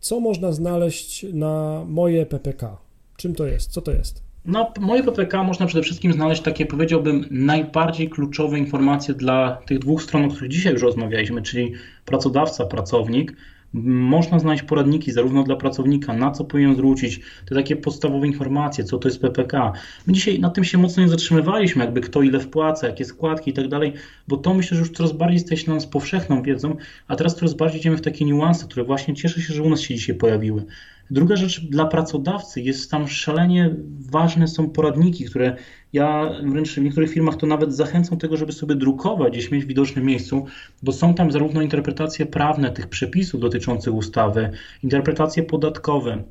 A: co można znaleźć na moje PPK? Czym to jest? Co to jest?
B: No, moje PPK można przede wszystkim znaleźć takie, powiedziałbym, najbardziej kluczowe informacje dla tych dwóch stron, o których dzisiaj już rozmawialiśmy, czyli pracodawca, pracownik. Można znaleźć poradniki zarówno dla pracownika, na co powinien zwrócić, te takie podstawowe informacje, co to jest PPK. My dzisiaj nad tym się mocno nie zatrzymywaliśmy, jakby kto ile wpłaca, jakie składki i tak dalej, bo to myślę, że już coraz bardziej staje się nas powszechną wiedzą, a teraz coraz bardziej idziemy w takie niuanse, które właśnie cieszę się, że u nas się dzisiaj pojawiły. Druga rzecz dla pracodawcy jest tam szalenie ważne są poradniki, które ja wręcz w niektórych firmach to nawet zachęcam tego, żeby sobie drukować, gdzieś mieć w widocznym miejscu, bo są tam zarówno interpretacje prawne tych przepisów dotyczących ustawy, interpretacje podatkowe,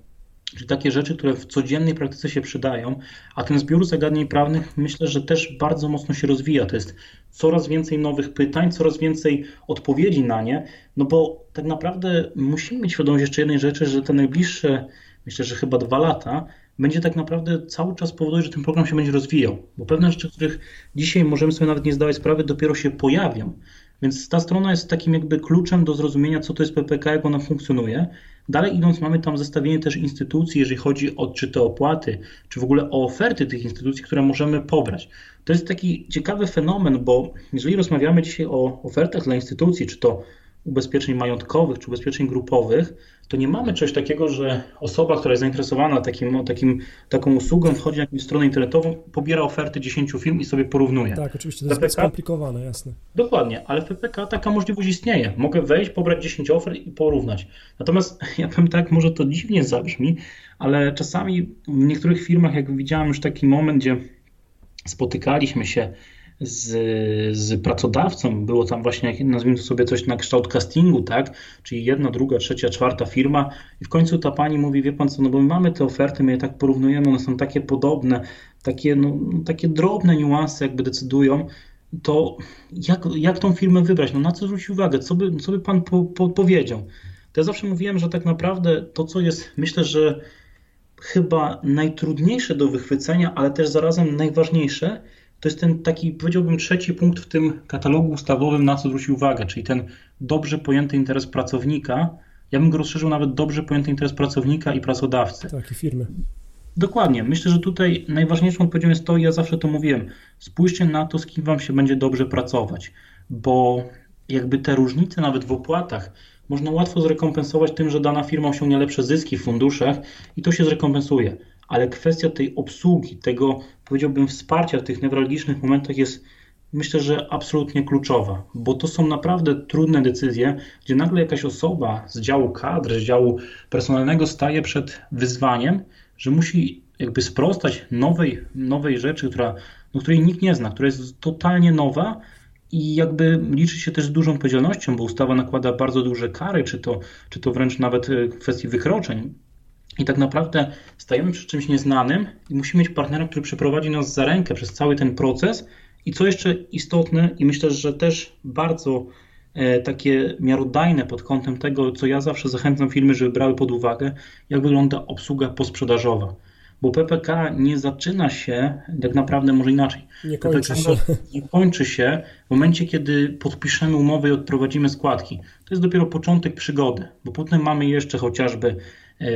B: Czyli takie rzeczy, które w codziennej praktyce się przydają, a ten zbiór zagadnień prawnych myślę, że też bardzo mocno się rozwija. To jest coraz więcej nowych pytań, coraz więcej odpowiedzi na nie, no bo tak naprawdę musimy mieć świadomość jeszcze jednej rzeczy, że te najbliższe, myślę, że chyba dwa lata, będzie tak naprawdę cały czas powodować, że ten program się będzie rozwijał, bo pewne rzeczy, których dzisiaj możemy sobie nawet nie zdawać sprawy, dopiero się pojawią. Więc ta strona jest takim jakby kluczem do zrozumienia, co to jest PPK, jak ona funkcjonuje. Dalej idąc, mamy tam zestawienie też instytucji, jeżeli chodzi o czy te opłaty, czy w ogóle o oferty tych instytucji, które możemy pobrać. To jest taki ciekawy fenomen, bo jeżeli rozmawiamy dzisiaj o ofertach dla instytucji, czy to ubezpieczeń majątkowych czy ubezpieczeń grupowych, to nie mamy czegoś takiego, że osoba, która jest zainteresowana takim, takim, taką usługą, wchodzi na jakąś stronę internetową, pobiera oferty 10 firm i sobie porównuje.
A: Tak, oczywiście, to jest PPK, skomplikowane, jasne.
B: Dokładnie, ale w PPK taka możliwość istnieje. Mogę wejść, pobrać 10 ofert i porównać. Natomiast ja powiem tak, może to dziwnie zabrzmi, ale czasami w niektórych firmach, jak widziałem już taki moment, gdzie spotykaliśmy się z, z pracodawcą, było tam właśnie, nazwijmy to sobie coś na kształt castingu, tak, czyli jedna, druga, trzecia, czwarta firma. I w końcu ta pani mówi, wie pan co, no bo my mamy te oferty, my je tak porównujemy, one są takie podobne, takie, no, takie drobne niuanse jakby decydują, to jak, jak tą firmę wybrać, no na co zwrócić uwagę, co by, co by pan po, po, powiedział? To ja zawsze mówiłem, że tak naprawdę to, co jest, myślę, że chyba najtrudniejsze do wychwycenia, ale też zarazem najważniejsze, to jest ten taki, powiedziałbym, trzeci punkt w tym katalogu ustawowym, na co zwrócić uwagę, czyli ten dobrze pojęty interes pracownika. Ja bym go rozszerzył nawet dobrze pojęty interes pracownika i pracodawcy.
A: Tak, i firmy.
B: Dokładnie. Myślę, że tutaj najważniejszą odpowiedzią jest to, i ja zawsze to mówiłem, spójrzcie na to, z kim wam się będzie dobrze pracować, bo jakby te różnice nawet w opłatach można łatwo zrekompensować tym, że dana firma osiągnie lepsze zyski w funduszach i to się zrekompensuje ale kwestia tej obsługi, tego powiedziałbym wsparcia w tych newralgicznych momentach jest myślę, że absolutnie kluczowa, bo to są naprawdę trudne decyzje, gdzie nagle jakaś osoba z działu kadr, z działu personalnego staje przed wyzwaniem, że musi jakby sprostać nowej, nowej rzeczy, która, no, której nikt nie zna, która jest totalnie nowa i jakby liczy się też z dużą odpowiedzialnością, bo ustawa nakłada bardzo duże kary, czy to, czy to wręcz nawet w kwestii wykroczeń i tak naprawdę stajemy przy czymś nieznanym i musimy mieć partnera, który przeprowadzi nas za rękę przez cały ten proces. I co jeszcze istotne, i myślę, że też bardzo e, takie miarodajne pod kątem tego, co ja zawsze zachęcam firmy, żeby brały pod uwagę, jak wygląda obsługa posprzedażowa. Bo PPK nie zaczyna się tak naprawdę może inaczej.
A: Nie kończy PPK się.
B: Nie kończy się w momencie, kiedy podpiszemy umowę i odprowadzimy składki. To jest dopiero początek przygody, bo potem mamy jeszcze chociażby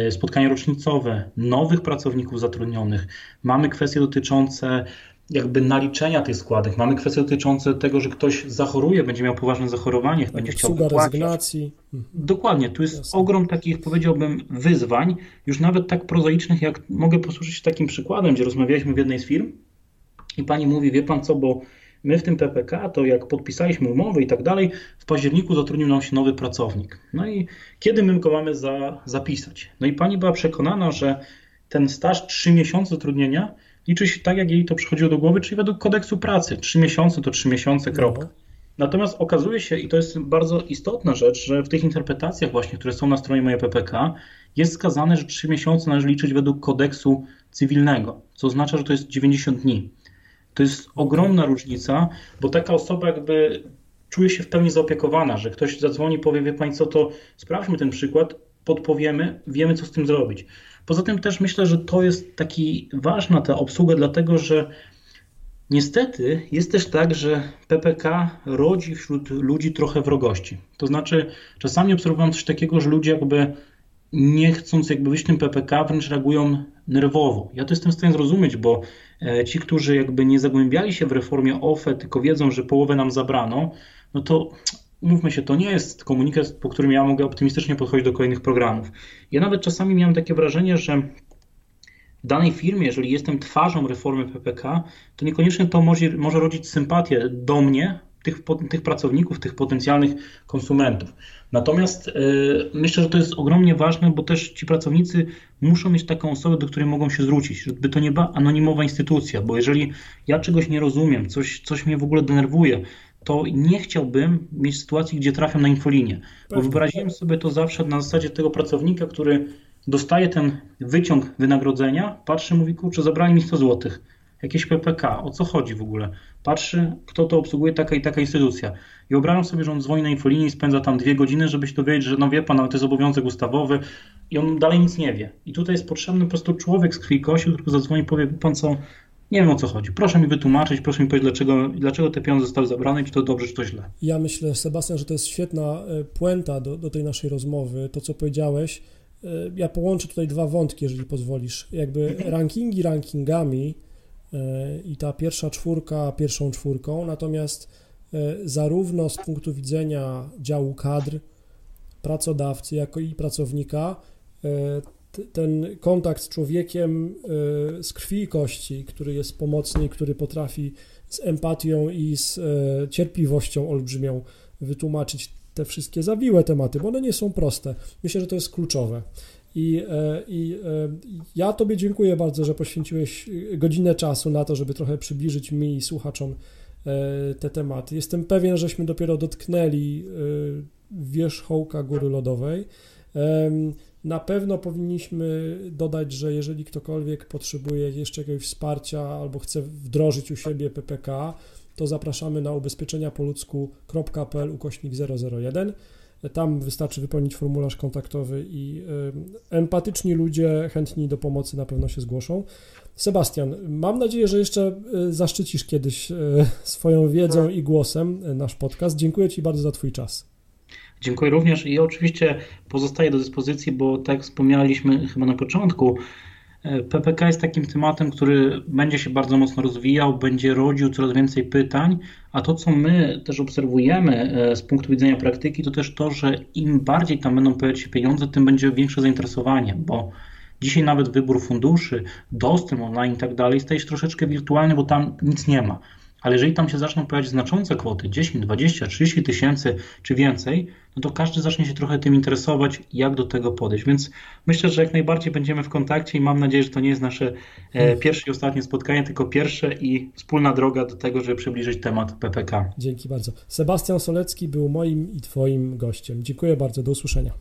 B: spotkania rocznicowe, nowych pracowników zatrudnionych, mamy kwestie dotyczące jakby naliczenia tych składek, mamy kwestie dotyczące tego, że ktoś zachoruje, będzie miał poważne zachorowanie, będzie chciał
A: rezygnacji.
B: Dokładnie, tu jest Jasne. ogrom takich, powiedziałbym, wyzwań, już nawet tak prozaicznych, jak mogę posłużyć się takim przykładem, gdzie rozmawialiśmy w jednej z firm i pani mówi, wie pan co, bo My w tym PPK, to jak podpisaliśmy umowy i tak dalej, w październiku zatrudnił nam się nowy pracownik. No i kiedy my go mamy za, zapisać? No i pani była przekonana, że ten staż 3 miesiące zatrudnienia liczy się tak, jak jej to przychodziło do głowy, czyli według kodeksu pracy. 3 miesiące to 3 miesiące, no. kropka. Natomiast okazuje się, i to jest bardzo istotna rzecz, że w tych interpretacjach właśnie, które są na stronie mojej PPK, jest wskazane, że 3 miesiące należy liczyć według kodeksu cywilnego, co oznacza, że to jest 90 dni. To jest ogromna różnica, bo taka osoba jakby czuje się w pełni zaopiekowana, że ktoś zadzwoni, powie, wie Pani co, to sprawdźmy ten przykład, podpowiemy, wiemy co z tym zrobić. Poza tym też myślę, że to jest taki ważna ta obsługa, dlatego że niestety jest też tak, że PPK rodzi wśród ludzi trochę wrogości. To znaczy czasami obserwowałem coś takiego, że ludzie jakby nie chcąc jakby wyjść tym PPK, wręcz reagują nerwowo. Ja to jestem w stanie zrozumieć, bo e, ci, którzy jakby nie zagłębiali się w reformie OFE, tylko wiedzą, że połowę nam zabrano, no to umówmy się, to nie jest komunikat, po którym ja mogę optymistycznie podchodzić do kolejnych programów. Ja nawet czasami miałem takie wrażenie, że w danej firmie, jeżeli jestem twarzą reformy PPK, to niekoniecznie to może, może rodzić sympatię do mnie, tych, tych pracowników, tych potencjalnych konsumentów. Natomiast yy, myślę, że to jest ogromnie ważne, bo też ci pracownicy muszą mieć taką osobę, do której mogą się zwrócić, żeby to nie była anonimowa instytucja, bo jeżeli ja czegoś nie rozumiem, coś, coś mnie w ogóle denerwuje, to nie chciałbym mieć sytuacji, gdzie trafiam na infolinię, bo wyobraziłem sobie to zawsze na zasadzie tego pracownika, który dostaje ten wyciąg wynagrodzenia, patrzy, mówi, kurczę, zabrali mi 100 złotych jakieś PPK, o co chodzi w ogóle? Patrzy, kto to obsługuje, taka i taka instytucja. I wyobrażam sobie, że on dzwoni na infolinii i spędza tam dwie godziny, żeby się dowiedzieć, że no wie pan, ale to jest obowiązek ustawowy i on dalej nic nie wie. I tutaj jest potrzebny po prostu człowiek z krwi kości, który zadzwoni i powie, pan co, nie wiem o co chodzi. Proszę mi wytłumaczyć, proszę mi powiedzieć, dlaczego, dlaczego te pieniądze zostały zabrane, czy to dobrze, czy to źle.
A: Ja myślę, Sebastian, że to jest świetna e, puenta do, do tej naszej rozmowy. To, co powiedziałeś, e, ja połączę tutaj dwa wątki, jeżeli pozwolisz. Jakby rankingi rankingami, i ta pierwsza czwórka pierwszą czwórką, natomiast zarówno z punktu widzenia działu kadr, pracodawcy, jako i pracownika, ten kontakt z człowiekiem z krwi i kości, który jest pomocny, który potrafi z empatią i z cierpliwością olbrzymią wytłumaczyć te wszystkie zawiłe tematy, bo one nie są proste. Myślę, że to jest kluczowe. I, e, I e, ja Tobie dziękuję bardzo, że poświęciłeś godzinę czasu na to, żeby trochę przybliżyć mi i słuchaczom e, te tematy. Jestem pewien, żeśmy dopiero dotknęli wierzchołka góry lodowej. Na pewno powinniśmy dodać, że jeżeli ktokolwiek potrzebuje jeszcze jakiegoś wsparcia albo chce wdrożyć u siebie PPK, to zapraszamy na ubezpieczeniapoludzku.pl ukośnik 001. Tam wystarczy wypełnić formularz kontaktowy i y, empatyczni ludzie chętni do pomocy na pewno się zgłoszą. Sebastian, mam nadzieję, że jeszcze y, zaszczycisz kiedyś y, swoją wiedzą i głosem nasz podcast. Dziękuję Ci bardzo za Twój czas.
B: Dziękuję również i oczywiście pozostaję do dyspozycji, bo tak wspomnieliśmy chyba na początku, PPK jest takim tematem, który będzie się bardzo mocno rozwijał, będzie rodził coraz więcej pytań, a to, co my też obserwujemy e, z punktu widzenia praktyki, to też to, że im bardziej tam będą pojawiać się pieniądze, tym będzie większe zainteresowanie, bo dzisiaj nawet wybór funduszy, dostęp online i tak dalej staje się troszeczkę wirtualny, bo tam nic nie ma ale jeżeli tam się zaczną pojawiać znaczące kwoty, 10, 20, 30 tysięcy czy więcej, no to każdy zacznie się trochę tym interesować, jak do tego podejść. Więc myślę, że jak najbardziej będziemy w kontakcie i mam nadzieję, że to nie jest nasze e, pierwsze i ostatnie spotkanie, tylko pierwsze i wspólna droga do tego, żeby przybliżyć temat PPK.
A: Dzięki bardzo. Sebastian Solecki był moim i Twoim gościem. Dziękuję bardzo. Do usłyszenia.